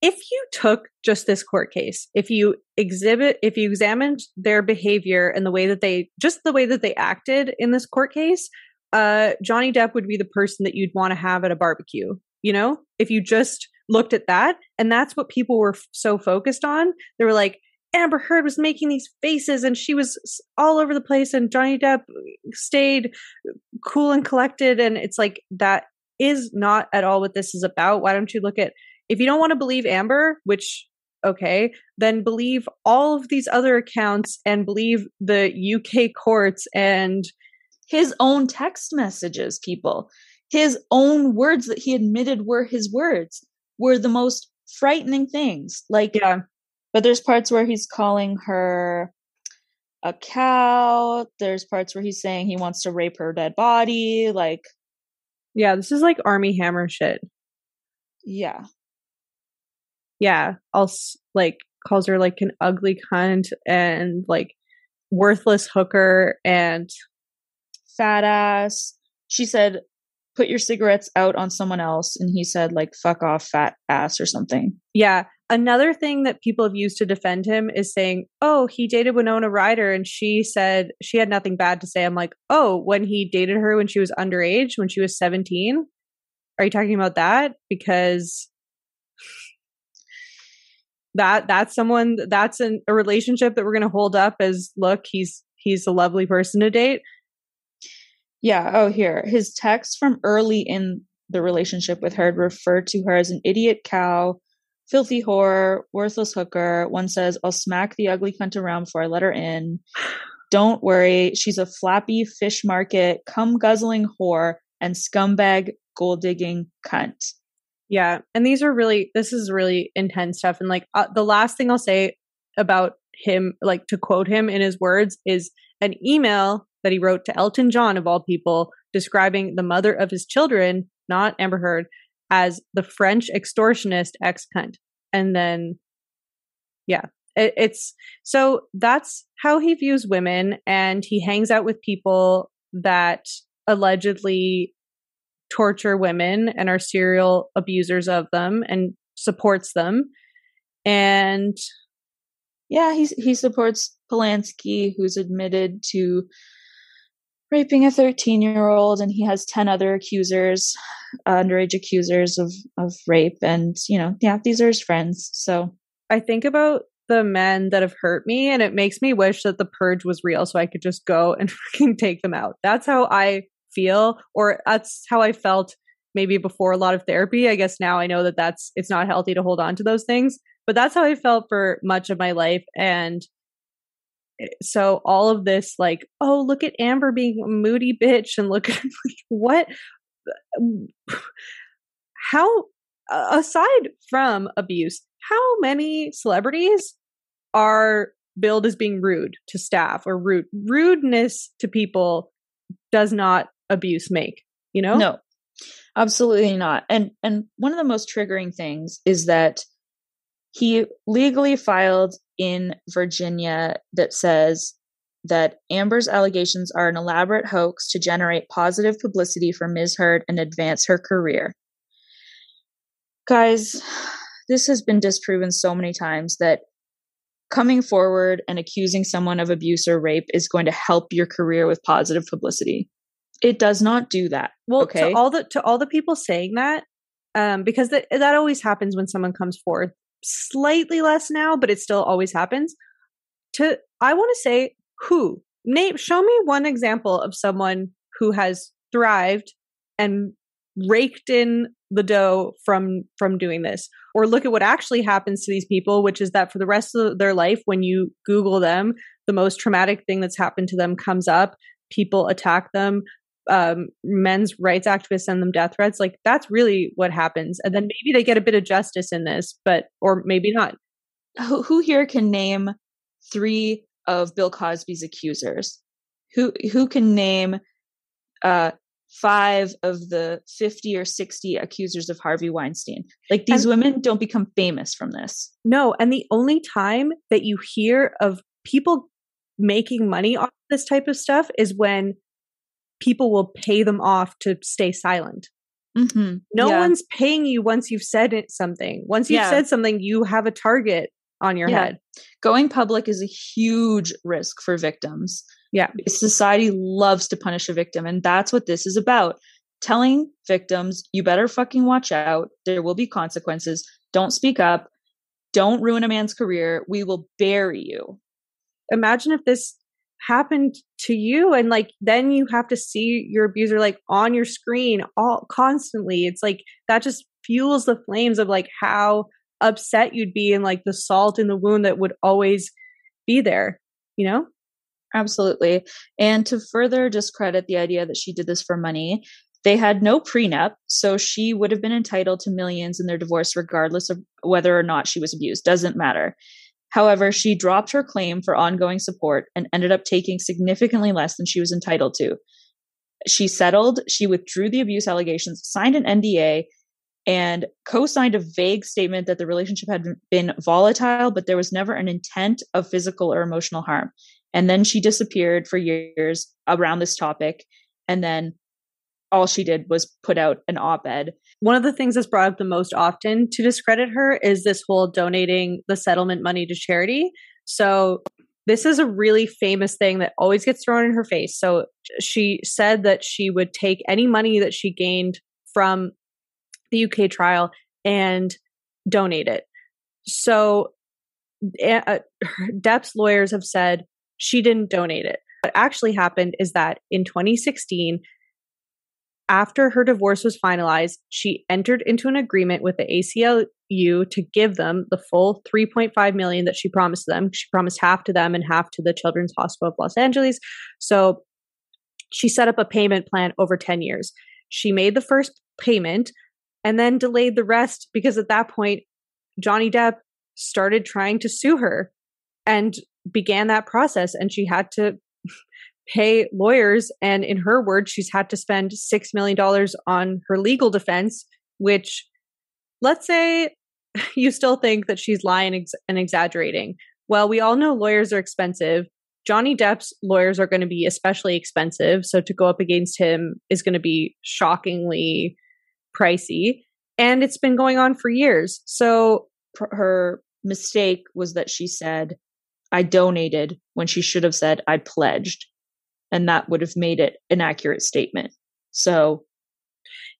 if you took just this court case, if you exhibit, if you examined their behavior and the way that they, just the way that they acted in this court case, uh, Johnny Depp would be the person that you'd want to have at a barbecue. You know, if you just looked at that, and that's what people were f- so focused on. They were like, Amber Heard was making these faces and she was all over the place, and Johnny Depp stayed cool and collected. And it's like, that is not at all what this is about. Why don't you look at if you don't want to believe Amber, which okay, then believe all of these other accounts and believe the UK courts and his own text messages, people. His own words that he admitted were his words were the most frightening things. Like, yeah. But there's parts where he's calling her a cow. There's parts where he's saying he wants to rape her dead body. Like, yeah, this is like Armie Hammer shit. Yeah yeah, also like calls her like an ugly cunt and like worthless hooker and fat ass. She said, put your cigarettes out on someone else. And he said, like, fuck off, fat ass or something. Yeah. Another thing that people have used to defend him is saying, oh, he dated Winona Ryder and she said she had nothing bad to say. I'm like, oh, when he dated her when she was underage, when she was 17? Are you talking about that? Because that that's someone that's an, a relationship that we're going to hold up as look he's he's a lovely person to date Yeah. Oh, here. His texts from early in the relationship with her referred to her as an idiot cow, filthy whore, worthless hooker. One says, I'll smack the ugly cunt around before I let her in. Don't worry. She's a flappy fish market, cum guzzling whore, and scumbag gold digging cunt. Yeah. And these are really, this is really intense stuff. And like uh, the last thing I'll say about him, like to quote him in his words, is an email that he wrote to Elton John, of all people, describing the mother of his children, not Amber Heard, as the French extortionist ex cunt. And then, yeah, it, it's so that's how he views women. And he hangs out with people that allegedly torture women and are serial abusers of them and supports them. And yeah, he he supports Polanski, who's admitted to raping a 13 year old, and he has 10 other accusers, uh, underage accusers of of rape. And you know, yeah, these are his friends. So I think about the men that have hurt me, and it makes me wish that the purge was real, so I could just go and <laughs> freaking take them out. That's how I feel, or that's how I felt maybe before a lot of therapy. I guess now I know that that's it's not healthy to hold on to those things, but that's how I felt for much of my life. And eh, so all of this, like, oh, look at Amber being a moody bitch, and look <laughs> at what, <sighs> how, aside from abuse, how many celebrities are billed as being rude to staff or rude rudeness to people does not abuse make you know? No. Absolutely not. And and one of the most triggering things is that he legally filed in virginia that says that amber's allegations are an elaborate hoax to generate positive publicity for ms. Heard and advance her career. Guys this has been disproven so many times that coming forward and accusing someone of abuse or rape is going to help your career with positive publicity it does not do that. Well, okay? to all the to all the people saying that, um, because that that always happens when someone comes forth. Slightly less now, but it still always happens. To I want to say who name show me one example of someone who has thrived and raked in the dough from from doing this or look at what actually happens to these people which is that for the rest of their life when you google them the most traumatic thing that's happened to them comes up people attack them um, men's rights activists send them death threats. Like that's really what happens. And then maybe they get a bit of justice in this, but or maybe not. Who, who here can name three of Bill Cosby's accusers? Who who can name uh, five of the fifty or sixty accusers of Harvey Weinstein? Like these and, women don't become famous from this. No, and the only time that you hear of people making money off this type of stuff is when people will pay them off to stay silent. Mm-hmm. No yeah. one's paying you once you've said it, something. Once you've yeah. said something, you have a target on your yeah. head. Going public is a huge risk for victims. Yeah. Society loves to punish a victim, and that's what this is about. Telling victims, you better fucking watch out. There will be consequences. Don't speak up. Don't ruin a man's career. We will bury you. Imagine if this happened to you and like then you have to see your abuser like on your screen all constantly. It's like that just fuels the flames of like how upset you'd be and like the salt in the wound that would always be there you know? Absolutely. And to further discredit the idea that she did this for money they had no prenup so she would have been entitled to millions in their divorce regardless of whether or not she was abused. Doesn't matter However, she dropped her claim for ongoing support and ended up taking significantly less than she was entitled to. She settled, she withdrew the abuse allegations, signed an NDA, and co signed a vague statement that the relationship had been volatile, but there was never an intent of physical or emotional harm. And then she disappeared for years around this topic. And then all she did was put out an op ed one of the things that's brought up the most often to discredit her is this whole donating the settlement money to charity. So this is a really famous thing that always gets thrown in her face. So she said that she would take any money that she gained from the UK trial and donate it. So uh, Depp's lawyers have said she didn't donate it. What actually happened is that in 2016, after her divorce was finalized, she entered into an agreement with the ACLU to give them the full 3.5 million that she promised them. She promised half to them and half to the Children's Hospital of Los Angeles. So she set up a payment plan over 10 years. She made the first payment and then delayed the rest because at that point Johnny Depp started trying to sue her and began that process and she had to pay lawyers. And in her words, she's had to spend $6 million on her legal defense, which let's say <laughs> you still think that she's lying ex- and exaggerating. Well, we all know lawyers are expensive. Johnny Depp's lawyers are going to be especially expensive. So to go up against him is going to be shockingly pricey. And it's been going on for years. So her mistake was that she said, I donated when she should have said, I pledged and that would have made it an accurate statement. So,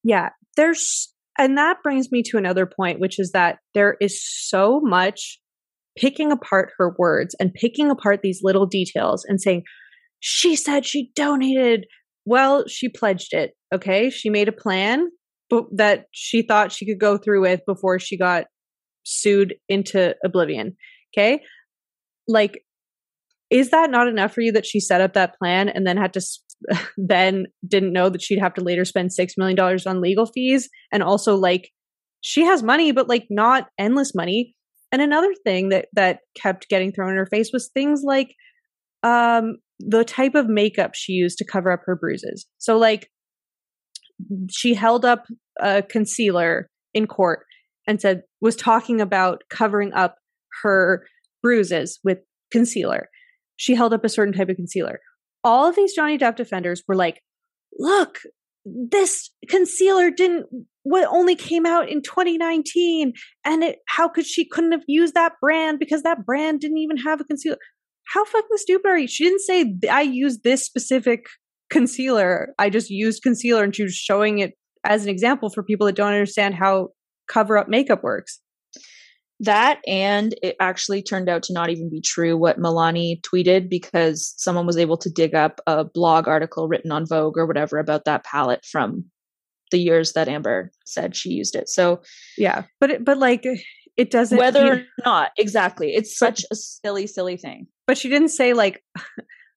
yeah, there's, and that brings me to another point, which is that there is so much picking apart her words and picking apart these little details and saying, she said she donated. Well, she pledged it. Okay. She made a plan but that she thought she could go through with before she got sued into oblivion. Okay. Like is that not enough for you that she set up that plan and then had to <laughs> then didn't know that she'd have to later spend 6 million dollars on legal fees? And also like she has money but like not endless money. And another thing that that kept getting thrown in her face was things like um the type of makeup she used to cover up her bruises. So like she held up a concealer in court and said was talking about covering up her bruises with concealer she held up a certain type of concealer. All of these Johnny Depp defenders were like, look, this concealer didn't what only came out in 2019 and it how could she couldn't have used that brand because that brand didn't even have a concealer. How fucking stupid are you? She didn't say i used this specific concealer. I just used concealer and she was showing it as an example for people that don't understand how cover up makeup works that and it actually turned out to not even be true what Milani tweeted because someone was able to dig up a blog article written on Vogue or whatever about that palette from the years that Amber said she used it. So yeah, but it, but like it doesn't whether or not exactly. It's such a silly, silly thing. But she didn't say like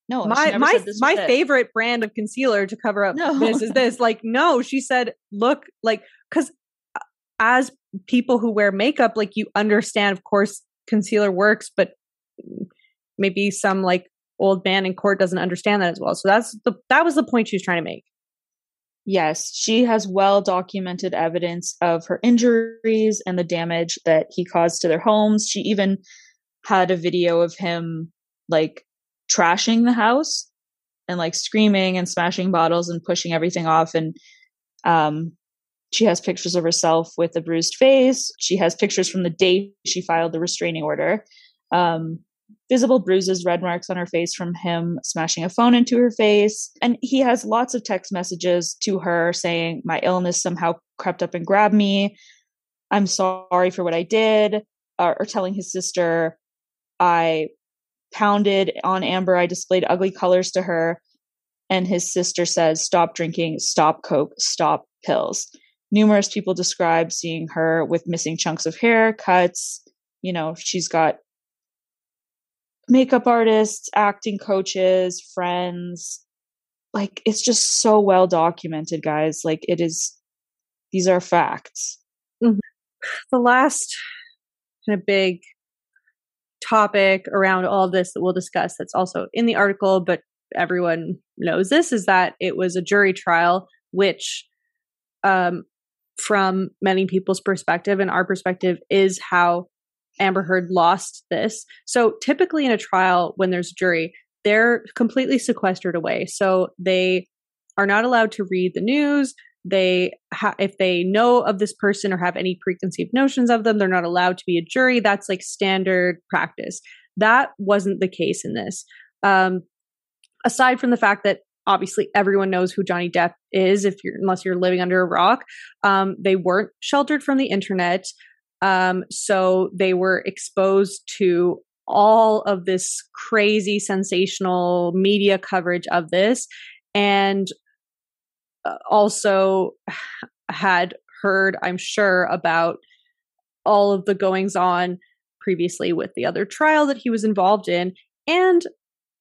no my my my favorite brand of concealer to cover up no. this is this like no she said look like because as people who wear makeup, like you understand, of course, concealer works, but maybe some like old man in court doesn't understand that as well. So that's the that was the point she was trying to make. Yes, she has well documented evidence of her injuries and the damage that he caused to their homes. She even had a video of him like trashing the house and like screaming and smashing bottles and pushing everything off and um she has pictures of herself with a bruised face. She has pictures from the day she filed the restraining order. Um, visible bruises, red marks on her face from him smashing a phone into her face. And he has lots of text messages to her saying, My illness somehow crept up and grabbed me. I'm sorry for what I did. Uh, or telling his sister, I pounded on Amber. I displayed ugly colors to her. And his sister says, Stop drinking, stop Coke, stop pills. Numerous people describe seeing her with missing chunks of hair, cuts. You know, she's got makeup artists, acting coaches, friends. Like, it's just so well documented, guys. Like, it is, these are facts. Mm-hmm. The last kind of big topic around all this that we'll discuss that's also in the article, but everyone knows this is that it was a jury trial, which um, from many people's perspective and our perspective is how Amber Heard lost this. So typically in a trial, when there's a jury, they're completely sequestered away. So they are not allowed to read the news. They, ha- if they know of this person or have any preconceived notions of them, they're not allowed to be a jury. That's like standard practice. That wasn't the case in this. Um, aside from the fact that obviously everyone knows who Johnny Depp is if you're unless you're living under a rock. Um, they weren't sheltered from the internet. Um, so they were exposed to all of this crazy sensational media coverage of this and uh, also had heard, I'm sure, about all of the goings on previously with the other trial that he was involved in. And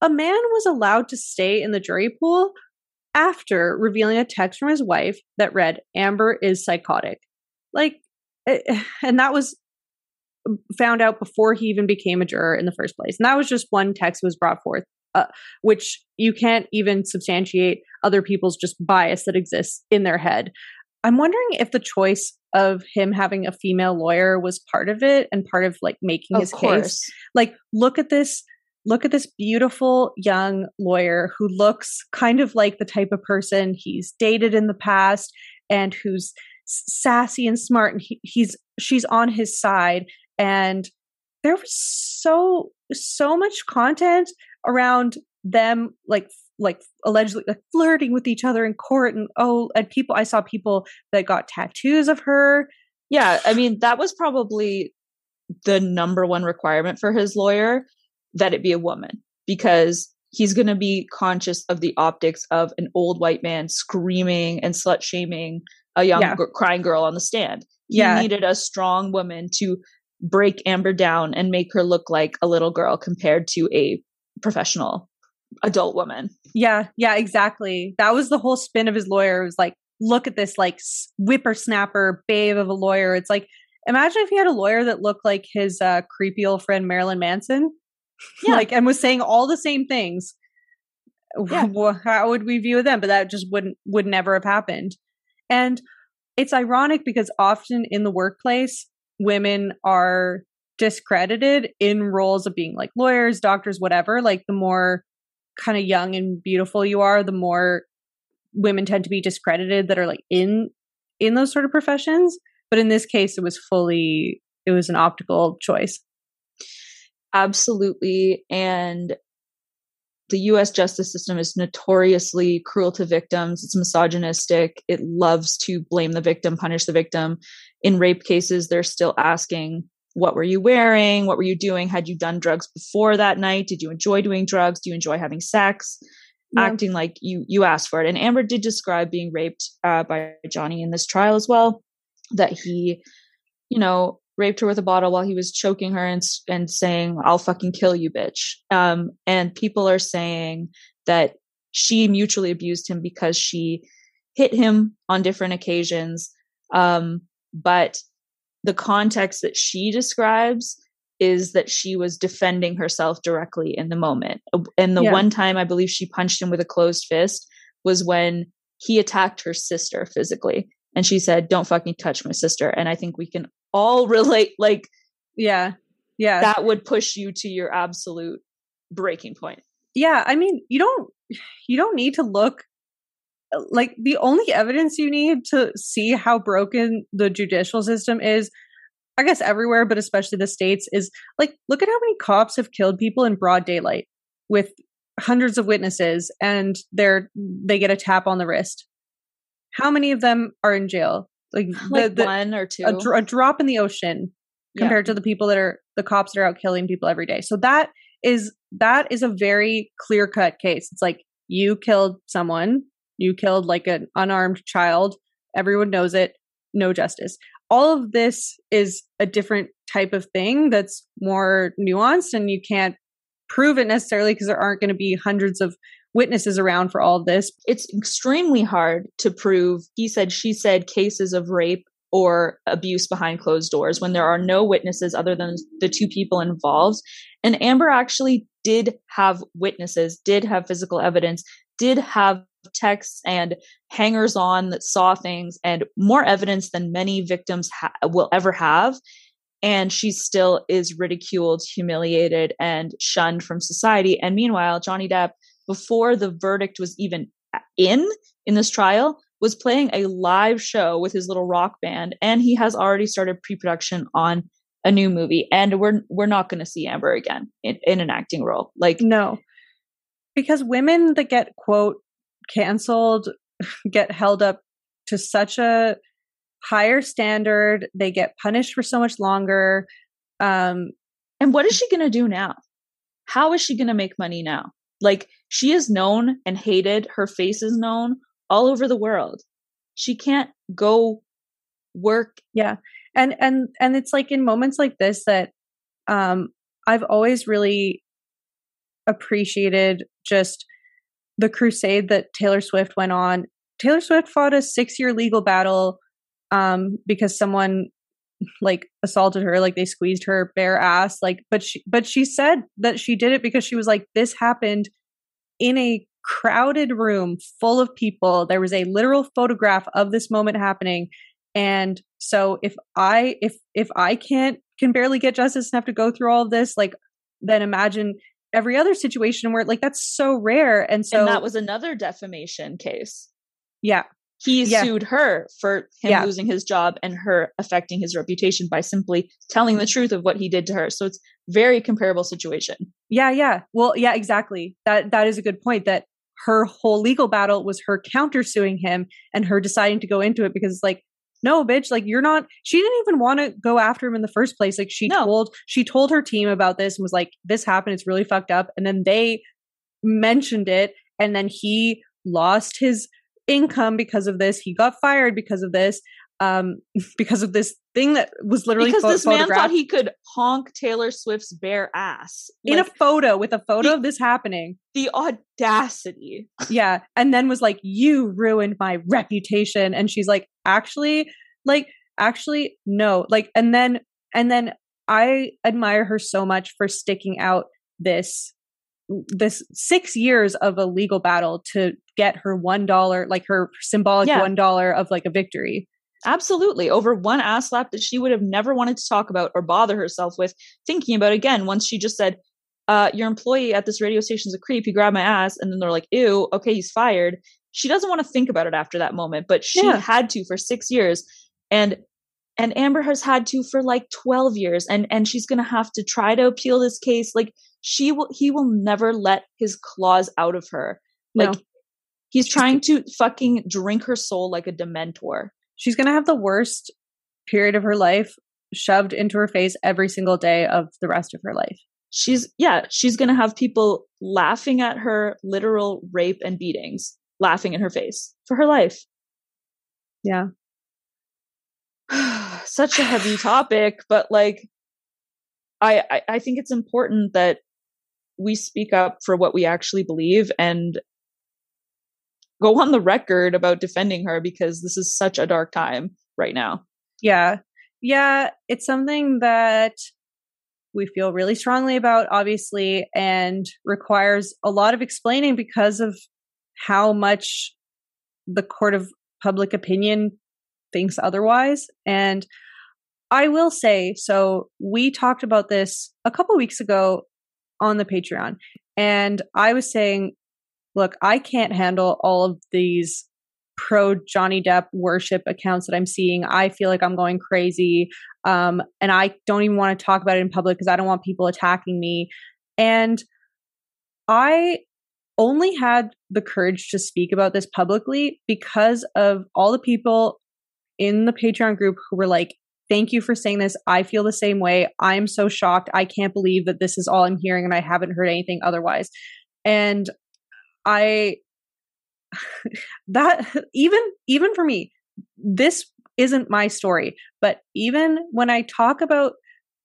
a man was allowed to stay in the jury pool after revealing a text from his wife that read, Amber is psychotic. Like, eh, and that was found out before he even became a juror in the first place. And that was just one text was brought forth, uh, which you can't even substantiate other people's just bias that exists in their head. I'm wondering if the choice of him having a female lawyer was part of it and part of like making Of his course. case. Like, look at this. Look at this beautiful young lawyer who looks kind of like the type of person he's dated in the past and who's sassy and smart and he, he's she's on his side. And there was so so much content around them like like allegedly like flirting with each other in court and oh and people i saw people that got tattoos of her. Yeah, I mean, that was probably the number one requirement for his lawyer that it be a woman because he's going to be conscious of the optics of an old white man screaming and slut shaming a young Yeah. gr- crying girl on the stand. He Yeah. needed a strong woman to break Amber down and make her look like a little girl compared to a professional adult woman. yeah yeah exactly that was the whole spin of his lawyer it was like look at this like whippersnapper babe of a lawyer it's like imagine if he had a lawyer that looked like his uh, creepy old friend marilyn manson Yeah. like and was saying all the same things. Yeah. How would we view them? But that just wouldn't would never have happened. And it's ironic because often in the workplace women are discredited in roles of being like lawyers doctors whatever. Like the more kind of young and beautiful you are the more women tend to be discredited that are like in in those sort of professions. But in this case it was fully it was an optical choice Absolutely. And the US justice system is notoriously cruel to victims. It's misogynistic. It loves to blame the victim, punish the victim. In rape cases, they're still asking, What were you wearing? What were you doing? Had you done drugs before that night? Did you enjoy doing drugs? Do you enjoy having sex? Yeah. Acting like you you asked for it. And Amber did describe being raped uh, by Johnny in this trial as well. That he, you know, raped her with a bottle while he was choking her and and saying I'll fucking kill you bitch. Um and people are saying that she mutually abused him because she hit him on different occasions um but the context that she describes is that she was defending herself directly in the moment. Uh, And the Yeah. one time I believe she punched him with a closed fist was when he attacked her sister physically. And she said, Don't fucking touch my sister. And I think we can all relate, like, yeah. Yeah. that would push you to your absolute breaking point. yeah i mean you don't you don't need to look uh, like the only evidence you need to see how broken the judicial system is i guess everywhere but especially the states is like look at how many cops have killed people in broad daylight with hundreds of witnesses and they're they get a tap on the wrist. How many of them are in jail like, <laughs> Like the, the, one or two. a, a drop in the ocean Yeah. compared to the people that are the cops that are out killing people every day. So that is that is a very clear cut case. It's like you killed someone, you killed like an unarmed child. Everyone knows it. No justice. All of this is a different type of thing that's more nuanced, and you can't prove it necessarily because there aren't going to be hundreds of witnesses around for all this. it's extremely hard to prove he said she said cases of rape or abuse behind closed doors when there are no witnesses other than the two people involved. And amber actually did have witnesses did have physical evidence did have texts and hangers on that saw things and more evidence than many victims ha- will ever have. And she still is ridiculed humiliated and shunned from society. And meanwhile johnny depp before the verdict was even in in this trial was playing a live show with his little rock band and he has already started pre-production on a new movie and we're we're not going to see amber again in, in an acting role like No. Because women that get quote canceled <laughs> get held up to such a higher standard, they get punished for so much longer. Um and what is she going to do now how is she going to make money now like she is known and hated her face is known all over the world. She can't go work. Yeah. And and and it's like in moments like this that um I've always really appreciated just the crusade that Taylor Swift went on. Taylor Swift fought a 6-year legal battle um because someone like assaulted her like they squeezed her bare ass like but she but she said that she did it because she was like this happened in a crowded room full of people. There was a literal photograph of this moment happening and so if i if if i can't can barely get justice and have to go through all of this like then imagine every other situation where like that's so rare and so and that was another defamation case. Yeah he Yeah. sued her for him Yeah. losing his job and her affecting his reputation by simply telling the truth of what he did to her. So it's very comparable situation. Yeah, yeah. Well, yeah, exactly. That that is a good point that her whole legal battle was her countersuing him and her deciding to go into it because it's like no bitch like you're not she didn't even want to go after him in the first place like she No. told she told her team about this and was like this happened it's really fucked up and then they mentioned it and then he lost his income because of this he got fired because of this um <laughs> because of this thing that was literally because pho- this man thought he could honk Taylor Swift's bare ass. in a photo with a photo the- of this happening the audacity. <laughs> yeah and then was like you ruined my reputation and she's like actually like actually no like and then and then i admire her so much for sticking out this this six years of a legal battle to get her one dollar like her symbolic Yeah. one dollar of like a victory Absolutely. Over one ass slap that she would have never wanted to talk about or bother herself with thinking about again once she just said, uh, your employee at this radio station is a creep. He grabbed my ass. And then they're like, ew, okay, he's fired. She doesn't want to think about it after that moment, but she Yeah. had to for six years. And and Amber has had to for like 12 years. And and she's gonna have to try to appeal this case. Like she will he will never let his claws out of her. Like No. he's trying to fucking drink her soul like a dementor. she's gonna have the worst period of her life shoved into her face every single day of the rest of her life she's yeah she's gonna have people laughing at her literal rape and beatings laughing in her face for her life yeah <sighs> such a heavy topic but like I, I i think it's important that we speak up for what we actually believe and go on the record about defending her because this is such a dark time right now Yeah. Yeah. It's something that we feel really strongly about, obviously, and requires a lot of explaining because of how much the court of public opinion thinks otherwise. And I will say so, we talked about this a couple weeks ago on the Patreon, and I was saying, look, I can't handle all of these pro Johnny Depp worship accounts that I'm seeing. I feel like I'm going crazy. Um, and I don't even want to talk about it in public because I don't want people attacking me. And I only had the courage to speak about this publicly because of all the people in the Patreon group who were like, Thank you for saying this. I feel the same way. I'm so shocked. I can't believe that this is all I'm hearing and I haven't heard anything otherwise. And I <sighs> that <laughs> even even for me this isn't my story but even when i talk about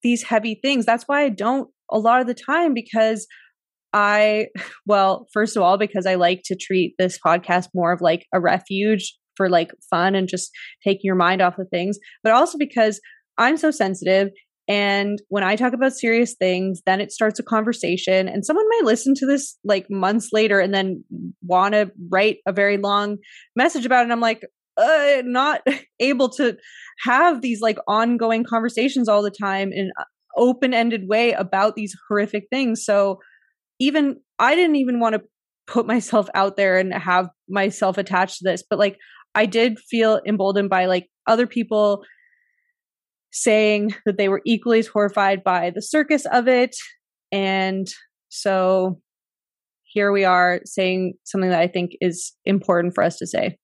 these heavy things that's why i don't a lot of the time because i <sighs> well first of all because i like to treat this podcast more of like a refuge for like fun and just taking your mind off of things but also because i'm so sensitive and when I talk about serious things, then it starts a conversation. And someone might listen to this like months later and then want to write a very long message about it. And I'm like, uh, not <laughs> able to have these like ongoing conversations all the time in open ended way about these horrific things. So even I didn't even want to put myself out there and have myself attached to this, but like I did feel emboldened by like other people saying that they were equally as horrified by the circus of it. And so here we are saying something that I think is important for us to say.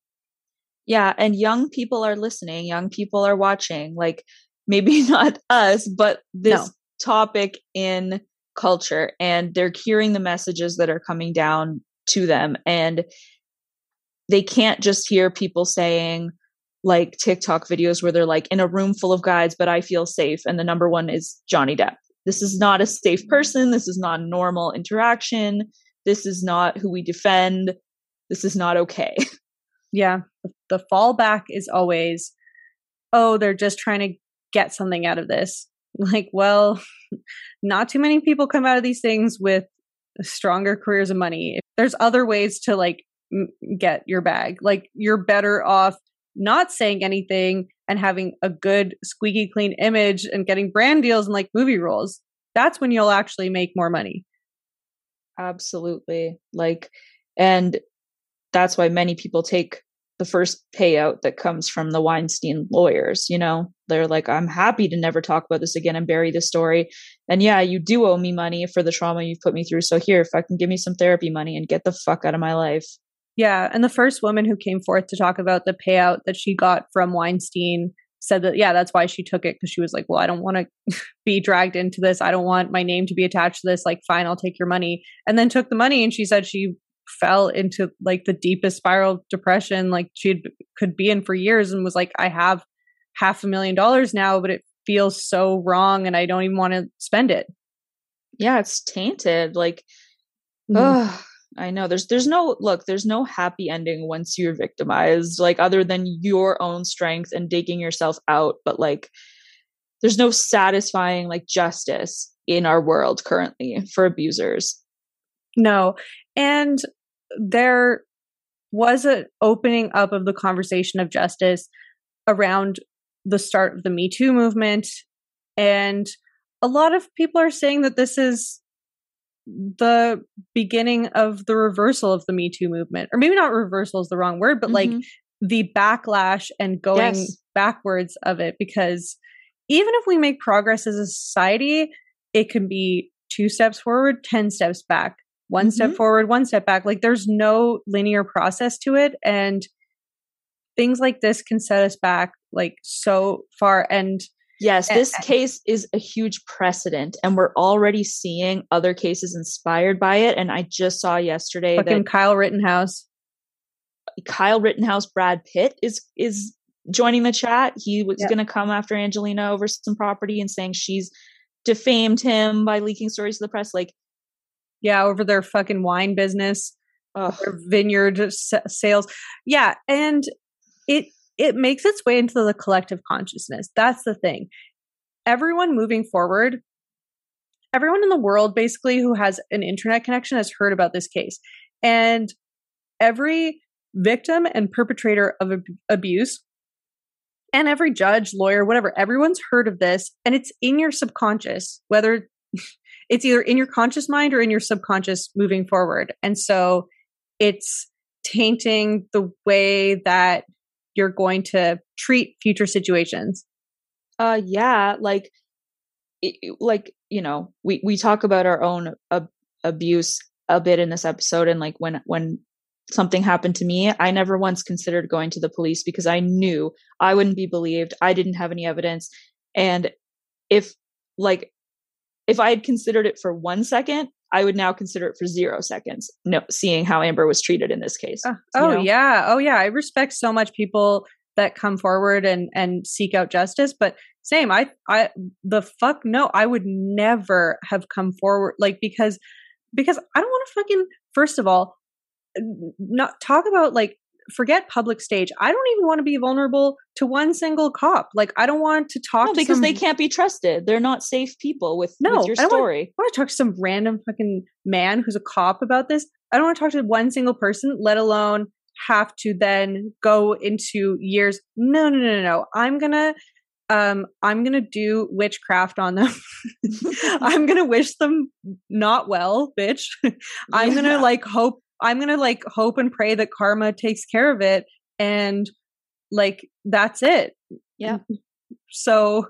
Yeah, and young people are listening, young people are watching. Like maybe <laughs> not us, but this No. topic in culture and they're hearing the messages that are coming down to them and they can't just hear people saying like TikTok videos where they're like in a room full of guys, but I feel safe. And the number one is Johnny Depp. This is not a safe person. This is not normal interaction. This is not who we defend. This is not okay. <laughs> Yeah. The fallback is always, oh, they're just trying to get something out of this. <laughs> Like, well, <laughs> not too many people come out of these things with stronger careers and money. There's other ways to like get your bag. Like, you're better off not saying anything and having a good squeaky clean image and getting brand deals and like movie roles. That's when you'll actually make more money. Absolutely. Like, and that's why many people take the first payout that comes from the Weinstein lawyers. You know, they're like, I'm happy to never talk about this again and bury the story. And yeah, you do owe me money for the trauma you've put me through. So here, can give me some therapy money and get the fuck out of my life. Yeah. And the first woman who came forth to talk about the payout that she got from Weinstein said that, yeah, that's why she took it because she was like, well, I don't want to <laughs> be dragged into this. I don't want my name to be attached to this. Like, fine, I'll take your money. And then took the money. And she said she fell into like the deepest spiral depression like she could be in for years and was like i have half a million dollars now but it feels so wrong and i don't even want to spend it yeah it's tainted like mm. oh i know there's there's no look there's no happy ending once you're victimized like other than your own strength and digging yourself out but like there's no satisfying like justice in our world currently for abusers no and there was an opening up of the conversation of justice around the start of the Me Too movement. And a lot of people are saying that this is the beginning of the reversal of the Me Too movement. Or maybe not reversal is the wrong word, but mm-hmm. like the backlash and going yes. backwards of it. Because even if we make progress as a society, it can be two steps forward, 10 steps back one mm-hmm. step forward, one step back. Like there's no linear process to it. And things like this can set us back like so far. And yes, this and, case is a huge precedent, and we're already seeing other cases inspired by it. And I just saw yesterday that Kyle Rittenhouse. Kyle Rittenhouse, Brad Pitt is is joining the chat. He was yep. going to come after Angelina over some property and saying she's defamed him by leaking stories to the press. Like yeah, over their fucking wine business, their vineyard s- sales. Yeah, and it it makes its way into the collective consciousness. That's the thing. Everyone moving forward, everyone in the world basically who has an internet connection has heard about this case. And every victim and perpetrator of ab- abuse and every judge, lawyer, whatever, everyone's heard of this and it's in your subconscious, whether <laughs> it's either in your conscious mind or in your subconscious moving forward. And so it's tainting the way that you're going to treat future situations. Uh yeah, like like you know, we we talk about our own ab- abuse a bit in this episode and like when when something happened to me, I never once considered going to the police because I knew I wouldn't be believed. I didn't have any evidence. And if like if I had considered it for one second, I would now consider it for zero seconds. No, seeing how Amber was treated in this case. Uh, oh know? yeah, oh yeah. I respect so much people that come forward and and seek out justice, but same. I I the fuck no. I would never have come forward like because because I don't want to fucking first of all not talk about like forget public stage. I don't even want to be vulnerable to one single cop. Like I don't want to talk no, to because some... they can't be trusted. They're not safe people with, no, with your story. I, want, I want to talk to some random fucking man who's a cop about this. I don't want to talk to one single person, let alone have to then go into years. No, no, no, no, no. I'm gonna um i'm gonna do witchcraft on them <laughs> i'm gonna wish them not well bitch i'm yeah. gonna like hope I'm going to like hope and pray that karma takes care of it. And like, that's it. Yeah. So,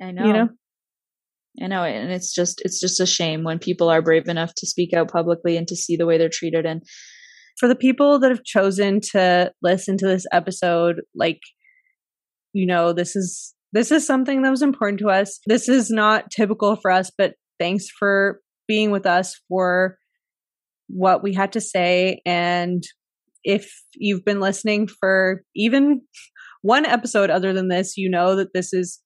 I know. You know? I know. And it's just, it's just a shame when people are brave enough to speak out publicly and to see the way they're treated. And for the people that have chosen to listen to this episode, like, you know, this is, this is something that was important to us. This is not typical for us, but thanks for being with us for what we had to say and if you've been listening for even one episode other than this, you know that this is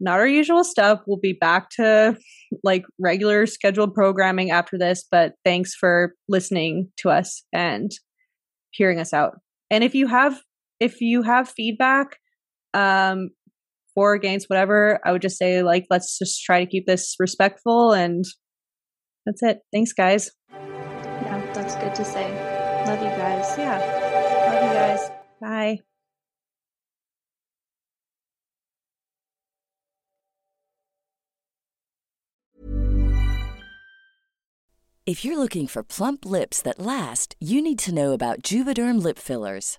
not our usual stuff. We'll be back to like regular scheduled programming after this, but thanks for listening to us and hearing us out. And if you have if you have feedback um for against whatever, I would just say like let's just try to keep this respectful and that's it. Thanks guys. To say. Love you guys. Yeah. Love you guys. Bye. If you're looking for plump lips that last, you need to know about Juvederm lip fillers.